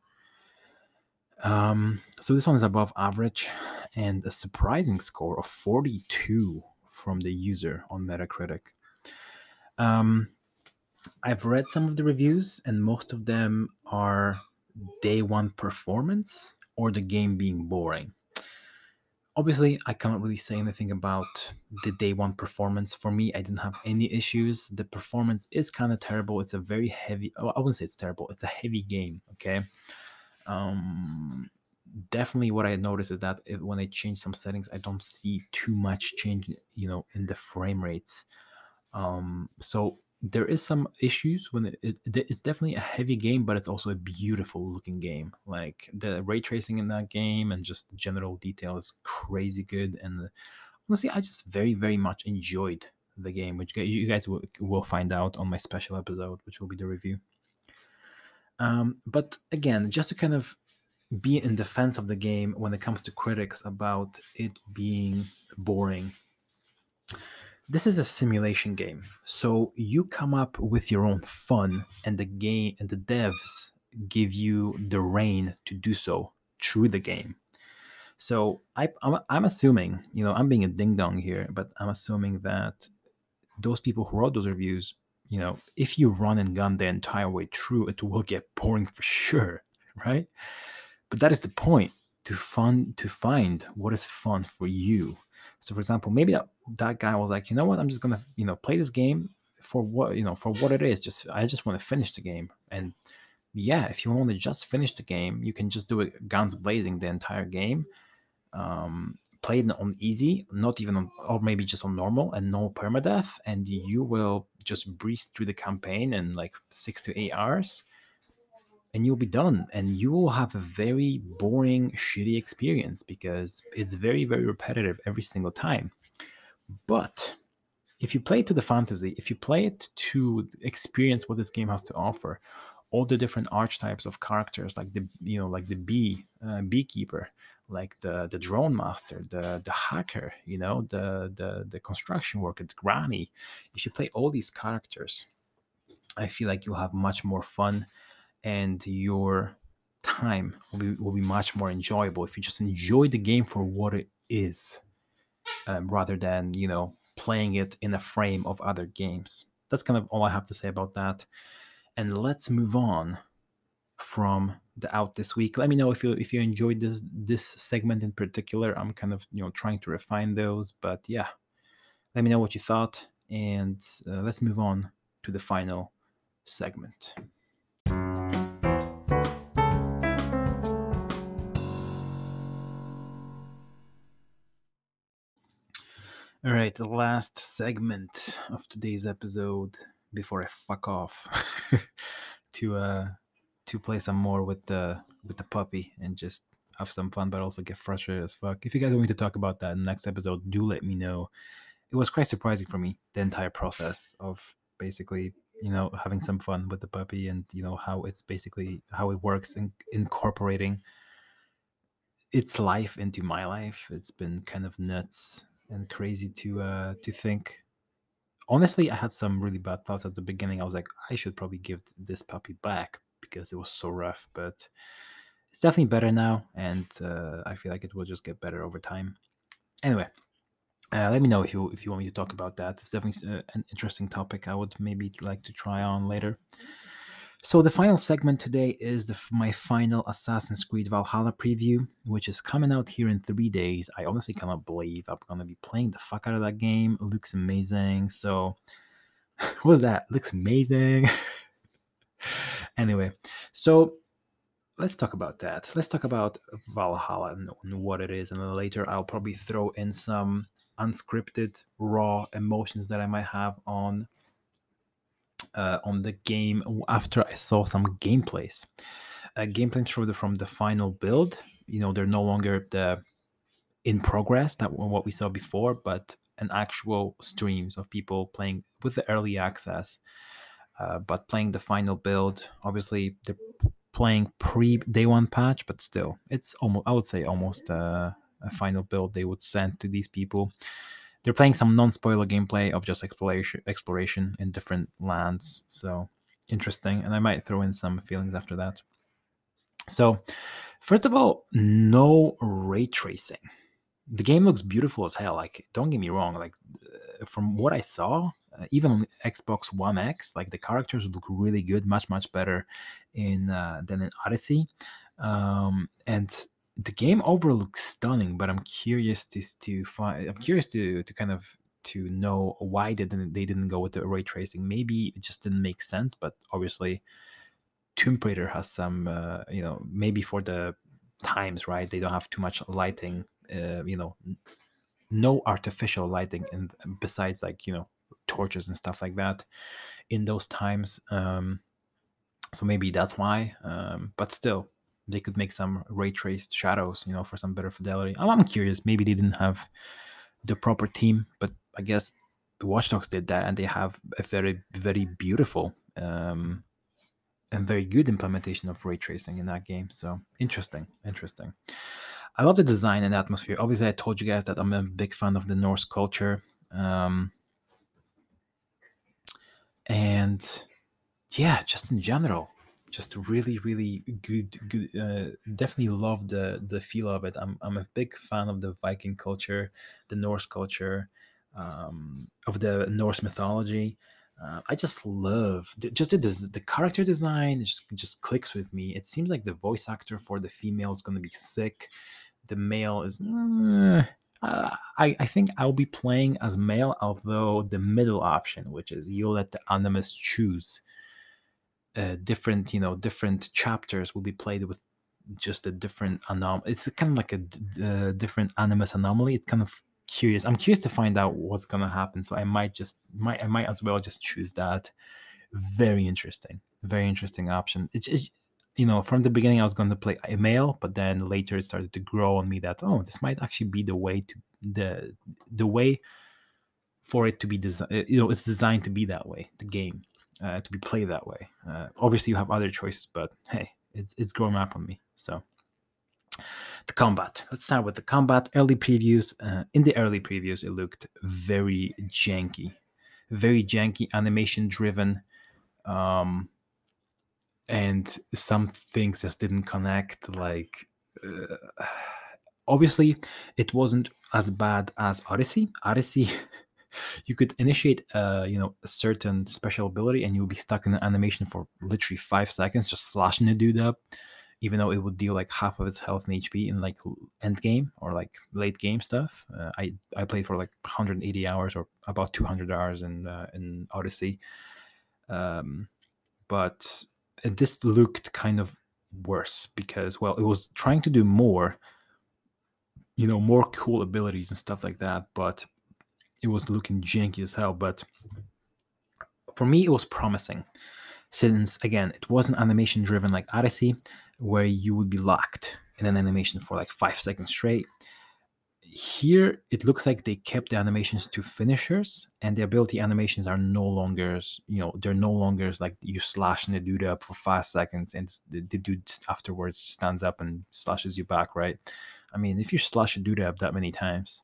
Um, so this one is above average and a surprising score of 42 from the user on Metacritic. Um, I've read some of the reviews, and most of them are day one performance or the game being boring. Obviously, I cannot really say anything about the day one performance. For me, I didn't have any issues. The performance is kind of terrible. It's a very heavy, oh, I wouldn't say it's terrible, it's a heavy game, okay? Um, definitely what I noticed is that if, when I change some settings, I don't see too much change, you know, in the frame rates. Um, so there is some issues when it, it, it's definitely a heavy game, but it's also a beautiful looking game. Like the ray tracing in that game and just general detail is crazy good. And honestly, I just very very much enjoyed the game, which you guys will, will find out on my special episode, which will be the review. Um, but again, just to kind of be in defense of the game when it comes to critics about it being boring this is a simulation game. So you come up with your own fun and the game and the devs give you the reign to do so through the game. So I, I'm, I'm assuming you know i'm being a ding dong here but i'm assuming that those people who wrote those reviews you know if you run and gun the entire way through it will get boring for sure right? But that is the point to fun to find what is fun for you so for example, maybe that, that guy was like, you know what, I'm just gonna, you know, play this game for what you know, for what it is. Just I just want to finish the game. And yeah, if you want to just finish the game, you can just do it guns blazing the entire game. Um, play it on easy, not even on, or maybe just on normal and no permadeath, and you will just breeze through the campaign in like six to eight hours and you'll be done and you will have a very boring shitty experience because it's very very repetitive every single time. But if you play it to the fantasy if you play it to experience what this game has to offer all the different archetypes of characters like the you know like the bee uh, beekeeper like the the drone master the the hacker you know the the the construction worker the granny if you play all these characters i feel like you'll have much more fun and your time will be, will be much more enjoyable if you just enjoy the game for what it is um, rather than you know playing it in a frame of other games. That's kind of all i have to say about that. And let's move on from the out this week. Let me know if you if you enjoyed this this segment in particular. I'm kind of you know trying to refine those but yeah. Let me know what you thought and uh, let's move on to the final segment All right, the last segment of today's episode before I fuck off to uh to play some more with the with the puppy and just have some fun, but also get frustrated as fuck. If you guys want me to talk about that in the next episode, do let me know. It was quite surprising for me the entire process of basically you know having some fun with the puppy and you know how it's basically how it works and incorporating its life into my life. It's been kind of nuts and crazy to uh to think. Honestly i had some really bad thoughts at the beginning. I was like i should probably give this puppy back because it was so rough but it's definitely better now and uh, i feel like it will just get better over time. Anyway uh, let me know if you if you want me to talk about that. It's definitely uh, an interesting topic i would maybe like to try on later So the final segment today is the, my final Assassin's Creed Valhalla preview, which is coming out here in three days. I honestly cannot believe I'm gonna be playing the fuck out of that game. It looks amazing. So, what's that? Looks amazing. anyway, so let's talk about that. Let's talk about Valhalla and, and what it is, and then later I'll probably throw in some unscripted, raw emotions that I might have on uh, on the game after I saw some gameplays. Uh, gameplays from the from the final build. You know, they're no longer the in progress that what we saw before, but an actual streams of people playing with the early access, uh, but playing the final build. Obviously, they're playing pre day one patch, but still, it's almost I would say almost a, a final build they would send to these people they're playing some non-spoiler gameplay of just exploration exploration in different lands so interesting and i might throw in some feelings after that. So first of all no ray tracing. The game looks beautiful as hell like don't get me wrong like uh, from what i saw uh, even on xbox one x like the characters look really good much much better in uh, than in odyssey. Um, and the game overall looks stunning, but I'm curious to to find. I'm curious to to kind of to know why they didn't they didn't go with the ray tracing. Maybe it just didn't make sense, but obviously, Tomb Raider has some. Uh, you know, maybe for the times, right? They don't have too much lighting. Uh, you know, no artificial lighting, and besides like you know torches and stuff like that in those times. Um, so maybe that's why. Um, but still, they could make some ray traced shadows, you know, for some better fidelity. I'm, I'm curious. Maybe they didn't have the proper team, but I guess the Watch Dogs did that, and they have a very, very beautiful um, and very good implementation of ray tracing in that game. So interesting, interesting. I love the design and atmosphere. Obviously, I told you guys that I'm a big fan of the Norse culture. Um, and yeah, just in general, just really really good good uh, definitely love the the feel of it. I'm i'm a big fan of the viking culture the norse culture um, of the norse mythology. Uh, i just love just the, the character design just just clicks with me. It seems like the voice actor for the female is going to be sick. The male is uh, I, I think I'll be playing as male, although the middle option, which is you let the animus choose uh, different you know different chapters will be played with just a different anom it's kind of like a, a different animus anomaly. It's kind of curious. I'm curious to find out what's to happen so i might just might i might as well just choose that. Very interesting. Very interesting option. It's, it's you know from the beginning i was going to play a male but then later it started to grow on me that oh this might actually be the way to the the way for it to be designed you know it's designed to be that way the game uh, to be played that way. Uh, obviously, you have other choices, but hey, it's it's growing up on me. So the combat. Let's start with the combat. Early previews. Uh, in the early previews, it looked very janky, very janky, animation driven, um, and some things just didn't connect. Like. Uh, obviously, it wasn't as bad as Odyssey. Odyssey you could initiate uh, you know a certain special ability and you'll be stuck in the animation for literally five seconds just slashing the dude up even though it would deal like half of its health and hp in like end game or like late game stuff. Uh, i i played for like 180 hours or about 200 hours in uh, in odyssey. Um but this looked kind of worse because well it was trying to do more you know more cool abilities and stuff like that but it was looking janky as hell, but for me, it was promising. Since again, it wasn't animation driven like Odyssey, where you would be locked in an animation for like five seconds straight. Here, it looks like they kept the animations to finishers, and the ability animations are no longer, you know, they're no longer like you slashing the dude up for five seconds, and the, the dude afterwards stands up and slashes you back, right? I mean, if you slash a dude up that many times,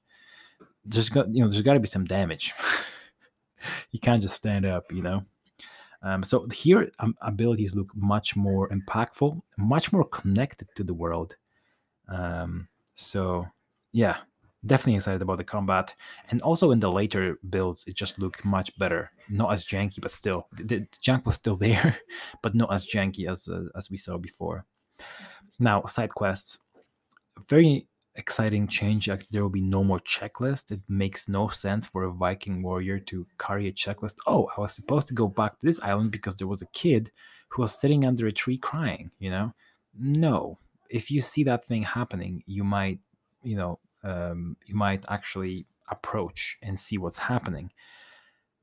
there's got you know there's got to be some damage. you can't just stand up, you know. Um, so here, um, abilities look much more impactful, much more connected to the world. Um, so yeah, definitely excited about the combat and also in the later builds it just looked much better not as janky but still the, the jank was still there but not as janky as uh, as we saw before now side quests very exciting change. Like there will be no more checklist. It makes no sense for a viking warrior to carry a checklist. Oh i was supposed to go back to this island because there was a kid who was sitting under a tree crying you know? No. If you see that thing happening you might you know um, you might actually approach and see what's happening.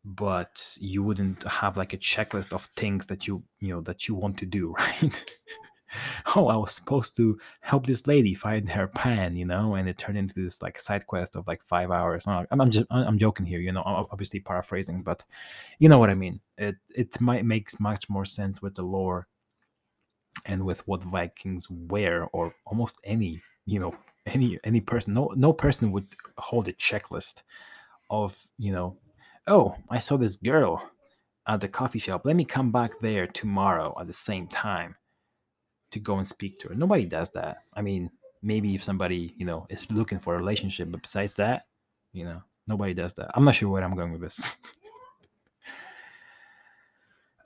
But you wouldn't have like a checklist of things that you you know that you want to do right oh i was supposed to help this lady find her pan you know and it turned into this like side quest of like five hours. I'm, I'm just i'm joking here you know I'm obviously paraphrasing but you know what i mean. It it might makes much more sense with the lore and with what vikings wear or almost any you know any any person no no person would hold a checklist of you know oh i saw this girl at the coffee shop. Let me come back there tomorrow at the same time to go and speak to her. Nobody does that. I mean maybe if somebody you know is looking for a relationship but besides that you know nobody does that. I'm not sure where i'm going with this.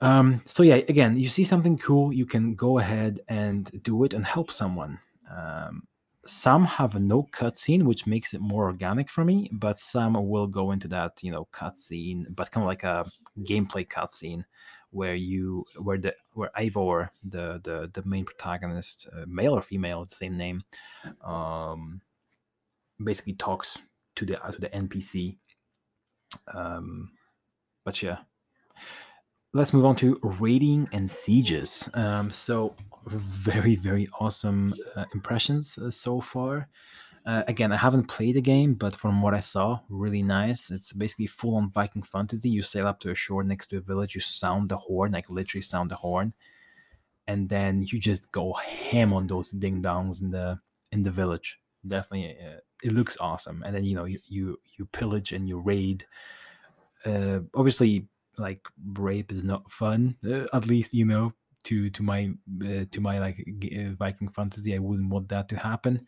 Um so yeah again you see something cool you can go ahead and do it and help someone. Um some have no cutscene, which makes it more organic for me, but some will go into that, you know, cutscene, but kind of like a gameplay cutscene where you where the where Eivor, the the the main protagonist, uh, male or female, the same name, um, basically talks to the to the NPC. Um, but yeah, let's move on to raiding and sieges. Um, so very very awesome uh, impressions uh, so far. Uh, again, I haven't played the game, but from what I saw, really nice. It's basically full on Viking fantasy. You sail up to a shore next to a village, you sound the horn, like literally sound the horn, and then you just go ham on those ding dongs in the in the village. Definitely, uh, it looks awesome. And then you know you you, you pillage and you raid. Uh, obviously, like rape is not fun. Uh, at least you know to to my uh, to my like uh, Viking fantasy. I wouldn't want that to happen.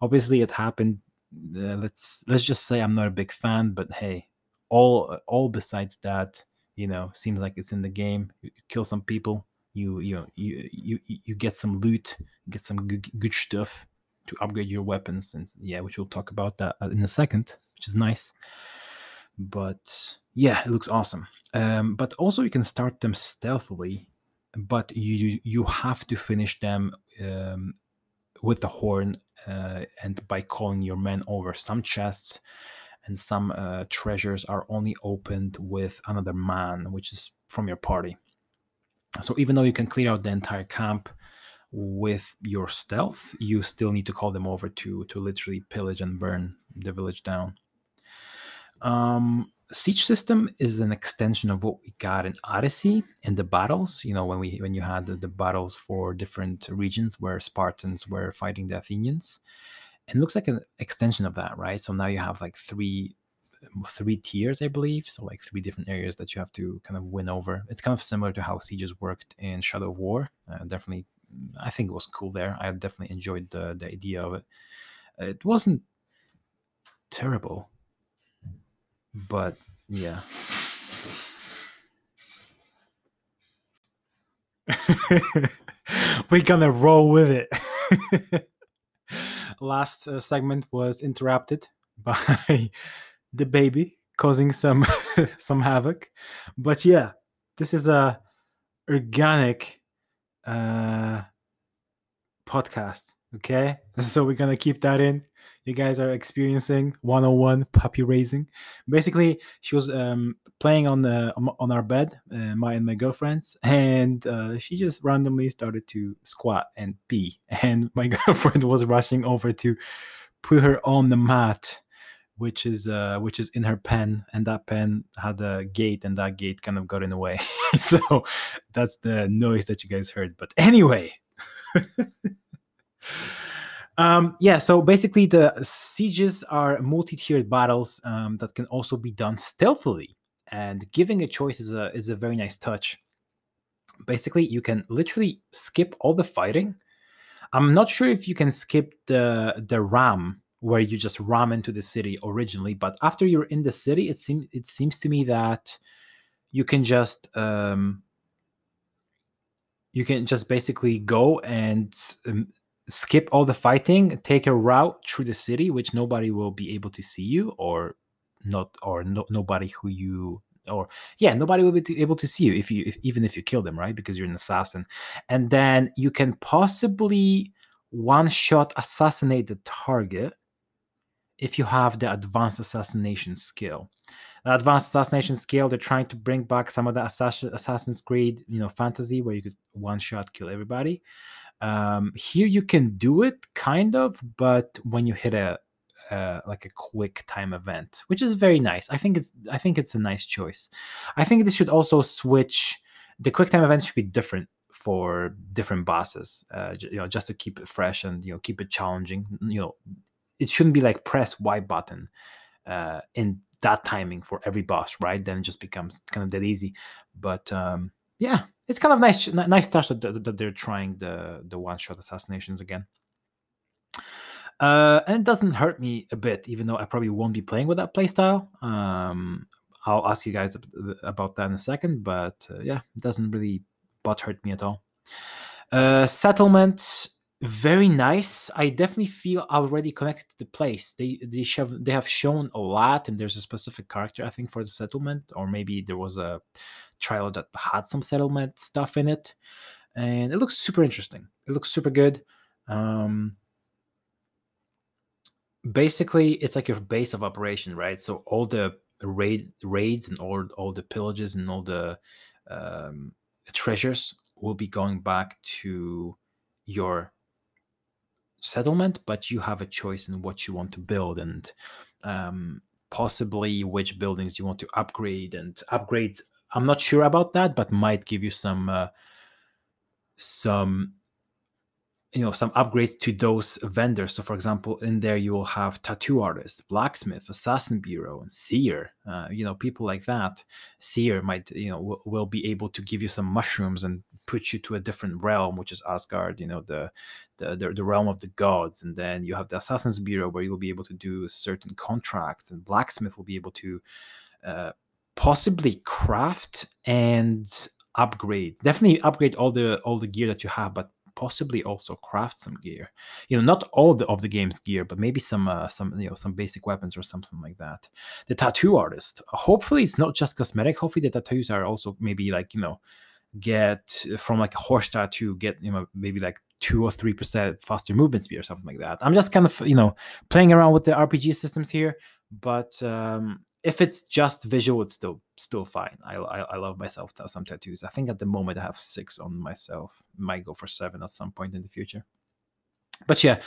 Obviously, it happened. Uh, let's let's just say I'm not a big fan, but hey, all all besides that, you know, seems like it's in the game. You kill some people, you you you you you get some loot, get some good, good stuff to upgrade your weapons, and yeah, which we'll talk about that uh, in a second, which is nice. But yeah, it looks awesome. Um, but also you can start them stealthily but you you have to finish them um, with the horn uh, and by calling your men over. Some chests and some uh, treasures are only opened with another man, which is from your party. So even though you can clear out the entire camp with your stealth, you still need to call them over to to literally pillage and burn the village down. Um, siege system is an extension of what we got in Odyssey in the battles. You know, when we when you had the, the battles for different regions where Spartans were fighting the Athenians, and looks like an extension of that, right? So now you have like three three tiers, I believe. So like three different areas that you have to kind of win over. It's kind of similar to how sieges worked in Shadow of War. Uh, definitely, I think it was cool there. I definitely enjoyed the the idea of it. It wasn't terrible but yeah. We're gonna roll with it. Last uh, segment was interrupted by the baby causing some some havoc, but yeah, this is a organic uh, podcast. Okay, so we're gonna keep that in you guys are experiencing 101 puppy raising. Basically, she was um, playing on the on our bed, uh, my and my girlfriend's, and uh, she just randomly started to squat and pee, and my girlfriend was rushing over to put her on the mat which is uh which is in her pen and that pen had a gate and that gate kind of got in the way so that's the noise that you guys heard but anyway um, yeah, so basically, the sieges are multi-tiered battles um, that can also be done stealthily, and giving a choice is a is a very nice touch. Basically, you can literally skip all the fighting. I'm not sure if you can skip the the ram, where you just ram into the city originally. But after you're in the city, it seems it seems to me that you can just um, you can just basically go and um, skip all the fighting, take a route through the city, which nobody will be able to see you, or not, or no, nobody who you or yeah nobody will be able to see you if you if, even if you kill them right? Because you're an assassin. And then you can possibly one shot assassinate the target if you have the advanced assassination skill. The advanced assassination skill they're trying to bring back some of the Assassin, assassin's creed you know fantasy where you could one shot kill everybody um, here you can do it kind of but when you hit a uh, like a quick time event which is very nice i think it's i think it's a nice choice i think this should also switch the quick time events should be different for different bosses uh, you know just to keep it fresh and you know keep it challenging you know it shouldn't be like press y button uh, in that timing for every boss, right? Then it just becomes kind of that easy. But um, yeah, it's kind of nice, nice touch that, that they're trying the the one shot assassinations again. Uh, and it doesn't hurt me a bit, even though I probably won't be playing with that playstyle. Um, I'll ask you guys about that in a second, but uh, yeah, it doesn't really butt hurt me at all. Uh, settlement very nice. I definitely feel already connected to the place. They they have they have shown a lot, and there's a specific character I think for the settlement, or maybe there was a trailer that had some settlement stuff in it, and it looks super interesting. It looks super good. Um, basically, it's like your base of operation, right? So all the raid raids and all all the pillages and all the um, treasures will be going back to your settlement, but you have a choice in what you want to build and um, possibly which buildings you want to upgrade. And upgrades, I'm not sure about that, but might give you some uh, some you know some upgrades to those vendors. So for example in there you will have tattoo artist blacksmith assassin bureau and seer uh, you know people like that. Seer might you know w- will be able to give you some mushrooms and put you to a different realm which is asgard you know the, the the, the realm of the gods. And then you have the assassins bureau where you'll be able to do certain contracts and blacksmith will be able to uh, possibly craft and upgrade definitely upgrade all the all the gear that you have but possibly also craft some gear. You know, not all the, of the game's gear, but maybe some uh, some you know some basic weapons or something like that. The tattoo artist. Hopefully, it's not just cosmetic. Hopefully, the tattoos are also maybe like you know get from like a horse tattoo get you know maybe like two or three percent faster movement speed or something like that i'm just kind of you know playing around with the rpg systems here but um if it's just visual, it's still still fine. I, I, I love myself some tattoos. I think at the moment I have six on myself. Might go for seven at some point in the future. But yeah,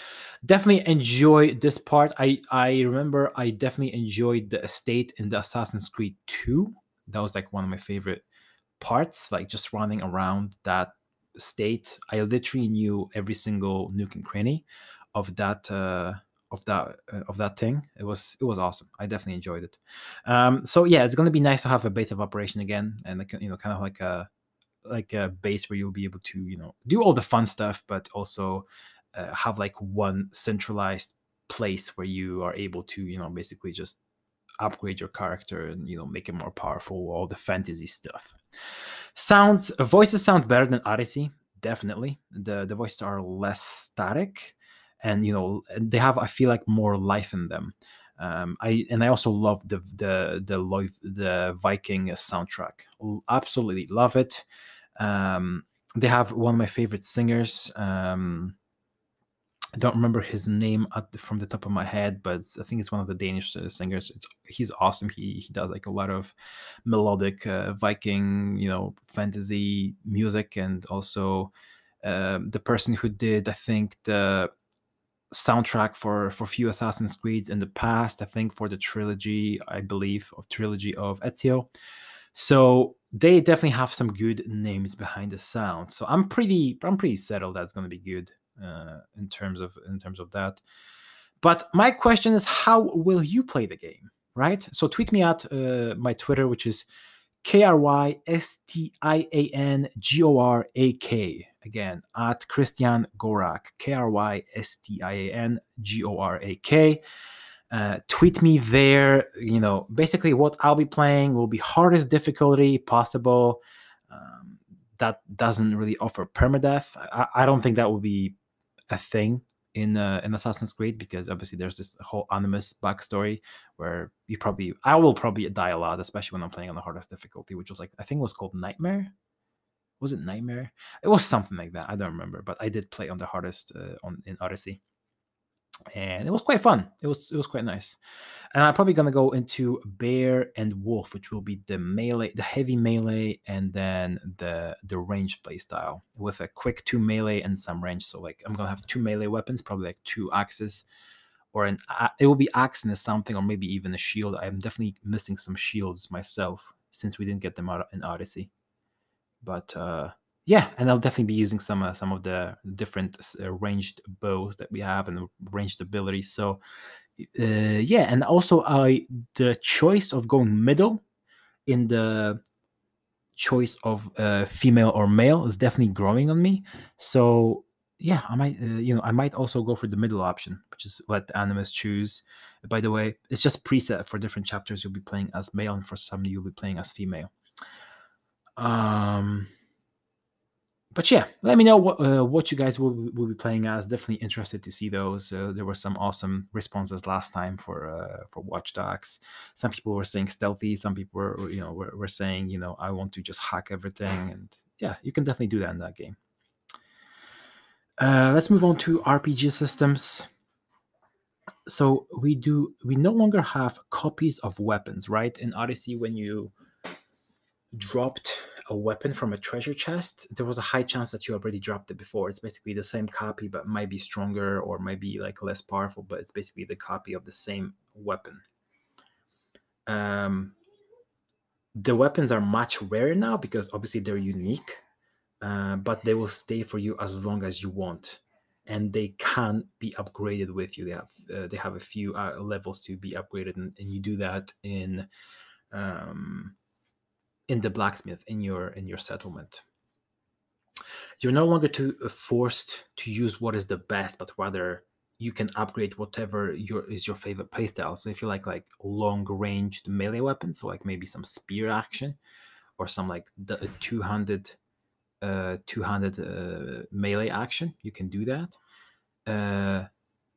definitely enjoy this part. I I remember I definitely enjoyed the estate in the Assassin's Creed 2. That was like one of my favorite parts, like just running around that state. I literally knew every single nook and cranny of that uh, of that uh, of that thing. It was it was awesome. I definitely enjoyed it. Um, so yeah, it's gonna be nice to have a base of operation again, and like, you know, kind of like a like a base where you'll be able to you know do all the fun stuff, but also uh, have like one centralized place where you are able to you know basically just upgrade your character and you know make it more powerful. All the fantasy stuff. Sounds voices sound better than Odyssey. Definitely, the the voices are less static and you know they have i feel like more life in them um, I and I also love the the the the Viking soundtrack. Absolutely love it. Um, they have one of my favorite singers. Um, I don't remember his name the, from the top of my head, but I think it's one of the Danish uh, singers. It's he's awesome. He he does like a lot of melodic uh, Viking, you know, fantasy music, and also uh, the person who did I think the soundtrack for for few Assassin's Creeds in the past. I think for the trilogy, I believe, of trilogy of Ezio. So they definitely have some good names behind the sound. So I'm pretty I'm pretty settled that's going to be good uh, in terms of in terms of that. But my question is, how will you play the game? Right. So tweet me at uh, my Twitter, which is K R Y S T I A N G O R A K again at Krystian Gorak, K R Y S T I A N G O R A K. Uh, tweet me there. You know, basically what I'll be playing will be hardest difficulty possible. Um, that doesn't really offer permadeath. I, I don't think that will be a thing in uh, in Assassin's Creed because obviously there's this whole Animus backstory where you probably I will probably die a lot, especially when I'm playing on the hardest difficulty, which was like I think was called Nightmare. Was it Nightmare? It was something like that. I don't remember, but I did play on the hardest uh, on in Odyssey and it was quite fun. It was it was quite nice. And I'm probably gonna go into bear and wolf, which will be the melee, the heavy melee, and then the the range play style with a quick two melee and some range. So like I'm gonna have two melee weapons, probably like two axes, or an it will be axe and something, or maybe even a shield. I'm definitely missing some shields myself since we didn't get them out in Odyssey. But uh yeah, and I'll definitely be using some uh, some of the different uh, ranged bows that we have and ranged abilities. So uh, yeah, and also I the choice of going middle in the choice of uh, female or male is definitely growing on me. So yeah, I might uh, you know I might also go for the middle option, which is let the animus choose. By the way, it's just preset for different chapters. You'll be playing as male, and for some you'll be playing as female. Um but yeah, let me know what uh, what you guys will, will be playing as. Definitely interested to see those. Uh, there were some awesome responses last time for uh, for Watch Dogs. Some people were saying stealthy. Some people were you know were, were saying you know I want to just hack everything. And yeah, you can definitely do that in that game. Uh, let's move on to RPG systems. So we do we no longer have copies of weapons, right? In Odyssey, when you dropped a weapon from a treasure chest, there was a high chance that you already dropped it before. It's basically the same copy, but might be stronger or might be like less powerful, but it's basically the copy of the same weapon. Um, the weapons are much rarer now because obviously they're unique, uh, but they will stay for you as long as you want, and they can be upgraded with you. They have uh, they have a few uh, levels to be upgraded, and, and you do that in um, in the blacksmith in your in your settlement. You're no longer uh, forced to use what is the best but rather you can upgrade whatever your is your favorite playstyle. So if you like like long ranged melee weapons so like maybe some spear action or some like the uh, 200 uh 200 uh, melee action you can do that. Uh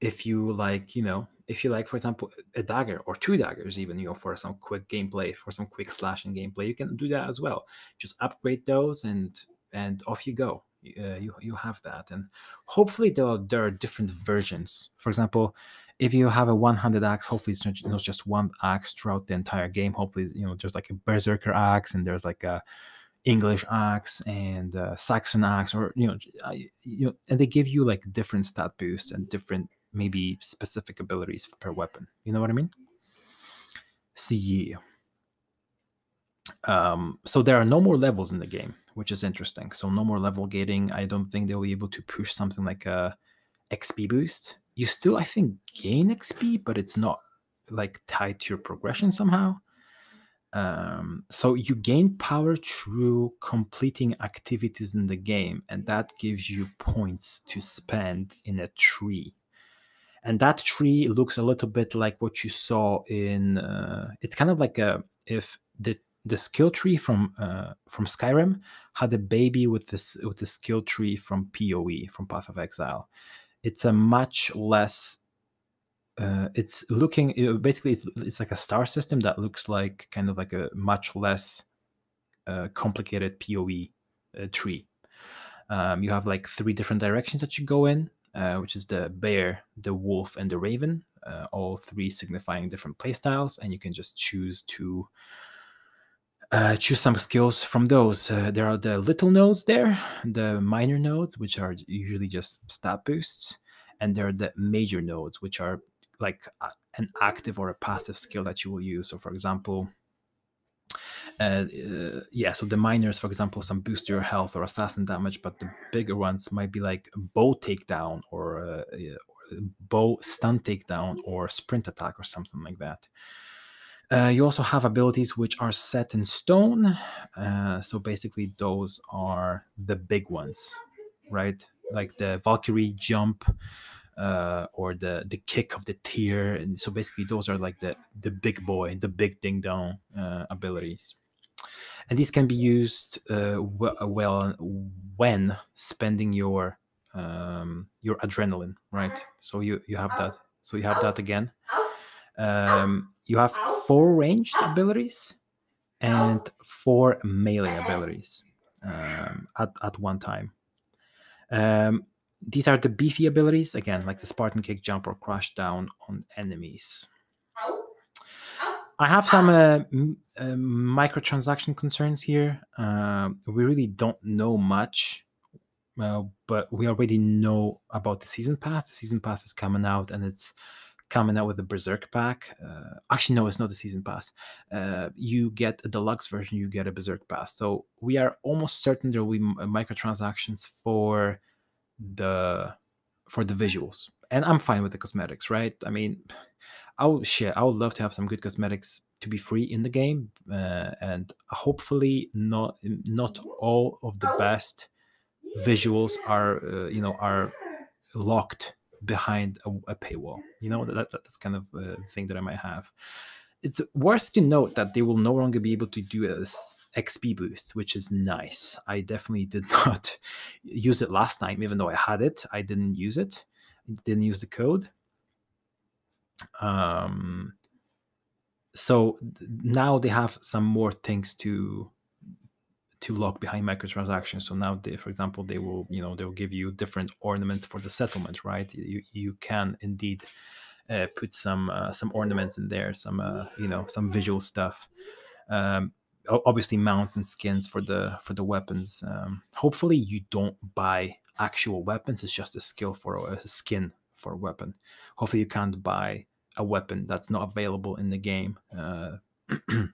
if you like you know if you like, for example, a dagger or two daggers, even you know, for some quick gameplay, for some quick slashing gameplay, you can do that as well. Just upgrade those, and and off you go. Uh, you you have that, and hopefully there are there are different versions. For example, if you have a 100 axe, hopefully it's not, just one axe throughout the entire game. Hopefully, you know, there's like a berserker axe, and there's like a English axe and Saxon axe, or you know, you know, and they give you like different stat boosts and different maybe specific abilities per weapon. You know what I mean? See. Um, so there are no more levels in the game, which is interesting. So no more level gating. I don't think they'll be able to push something like a XP boost. You still, I think, gain XP, but it's not like tied to your progression somehow. Um, so you gain power through completing activities in the game, and that gives you points to spend in a tree and that tree looks a little bit like what you saw in uh, it's kind of like a if the the skill tree from uh, from Skyrim had a baby with this with the skill tree from PoE from Path of Exile. It's a much less. Uh, it's looking basically it's, it's like a star system that looks like kind of like a much less uh, complicated PoE uh, tree. Um, you have like three different directions that you go in uh, which is the bear, the wolf, and the raven, uh, all three signifying different playstyles, and you can just choose to uh, choose some skills from those. Uh, there are the little nodes there, the minor nodes, which are usually just stat boosts, and there are the major nodes, which are like an active or a passive skill that you will use. So, for example, uh, yeah, so the minors, for example, some boost your health or assassin damage, but the bigger ones might be like bow takedown or, uh, bow stun takedown or sprint attack or something like that. Uh, you also have abilities which are set in stone. Uh, so basically, those are the big ones. right? Like the Valkyrie jump uh, or the the kick of the tear. And so basically, those are like the the big boy, the big ding dong abilities. And these can be used uh, well when spending your um, your adrenaline, right? So you you have that. So you have that again. Um, you have four ranged abilities and four melee abilities um, at, at one time. Um, these are the beefy abilities, again, like the Spartan kick, jump, or crash down on enemies. I have some uh, m- uh, microtransaction concerns here. Uh, we really don't know much, uh, but we already know about the season pass. The season pass is coming out, and it's coming out with a Berserk pack. Uh, actually, no, it's not the season pass. Uh, you get a deluxe version, you get a Berserk pass. So we are almost certain there will be uh, microtransactions for the for the visuals, and I'm fine with the cosmetics, right? I mean, I would shit. I would love to have some good cosmetics to be free in the game, uh, and hopefully not not all of the best visuals are uh, you know are locked behind a, a paywall. You know, that, that's kind of a thing that I might have. It's worth to note that they will no longer be able to do a XP boost, which is nice. I definitely did not use it last time, even though I had it. I didn't use it. Didn't use the code. Um, so now they have some more things to to lock behind microtransactions. So now they, for example, they will, you know, they will give you different ornaments for the settlement, right? You you can indeed uh, put some uh, some ornaments in there, some uh, you know, some visual stuff. Um, obviously mounts and skins for the for the weapons. Um, hopefully you don't buy actual weapons. It's just a skill for a, a skin for a weapon. Hopefully you can't buy a weapon that's not available in the game. Uh,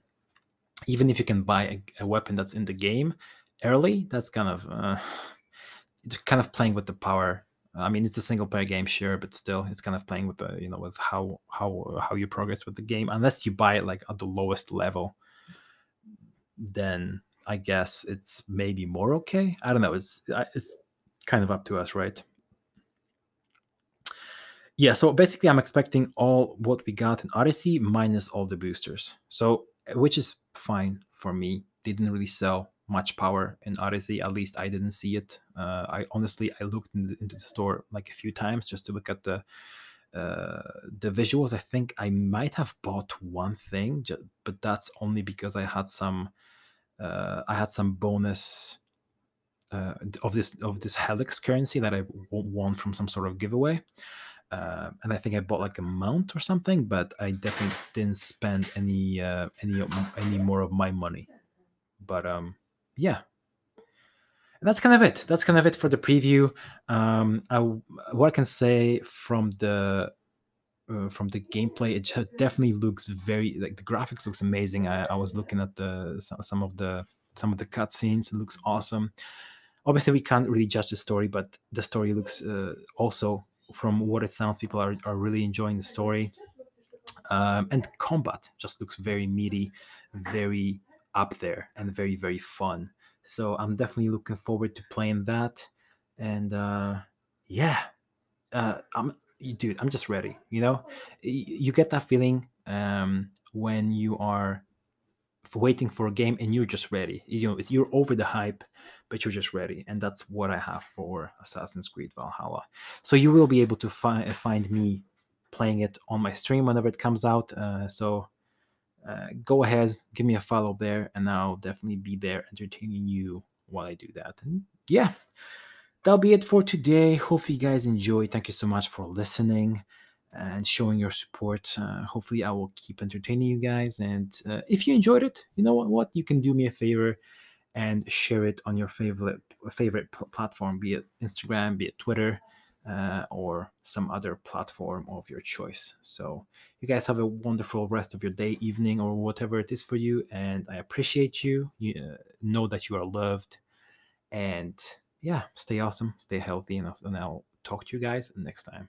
even if you can buy a, a, weapon that's in the game early, that's kind of uh, it's kind of playing with the power. I mean, it's a single player game, sure, but still, it's kind of playing with the you know with how how how you progress with the game. Unless you buy it like at the lowest level, then I guess it's maybe more okay. I don't know. It's it's kind of up to us, right? Yeah. So basically, I'm expecting all what we got in Odyssey minus all the boosters. So which is fine for me. They didn't really sell much power in Odyssey. At least I didn't see it. Uh, I honestly I looked into, into, the store like a few times just to look at the uh, the visuals. I think I might have bought one thing, but that's only because I had some uh, I had some bonus uh, of this of this Helix currency that I won from some sort of giveaway. Uh, and I think I bought like a mount or something, but I definitely didn't spend any uh, any any more of my money. But um, yeah, and that's kind of it. That's kind of it for the preview. Um, I, what I can say from the uh, from the gameplay, it definitely looks very like the graphics looks amazing. I, I was looking at the some of the some of the cutscenes. It looks awesome. Obviously, we can't really judge the story, but the story looks uh, also from what it sounds, people are, are really enjoying the story. Um, and combat just looks very meaty, very up there, and very, very fun. So I'm definitely looking forward to playing that. And uh, yeah, uh, I'm, dude, I'm just ready. You know, you get that feeling um, when you are waiting for a game and you're just ready. You know, you're over the hype, but you're just ready, and that's what I have for Assassin's Creed Valhalla. So you will be able to find find me playing it on my stream whenever it comes out. Uh, so uh, go ahead, give me a follow there, and I'll definitely be there entertaining you while I do that. And yeah, that'll be it for today. Hope you guys enjoy. Thank you so much for listening and showing your support. Uh, hopefully, I will keep entertaining you guys. And uh, if you enjoyed it, you know what, what? You can do me a favor and share it on your favorite favorite platform, be it Instagram, be it Twitter, uh, or some other platform of your choice. So, you guys have a wonderful rest of your day, evening, or whatever it is for you. And I appreciate you. You uh, know that you are loved. And yeah, stay awesome, stay healthy, and I'll, and I'll talk to you guys next time.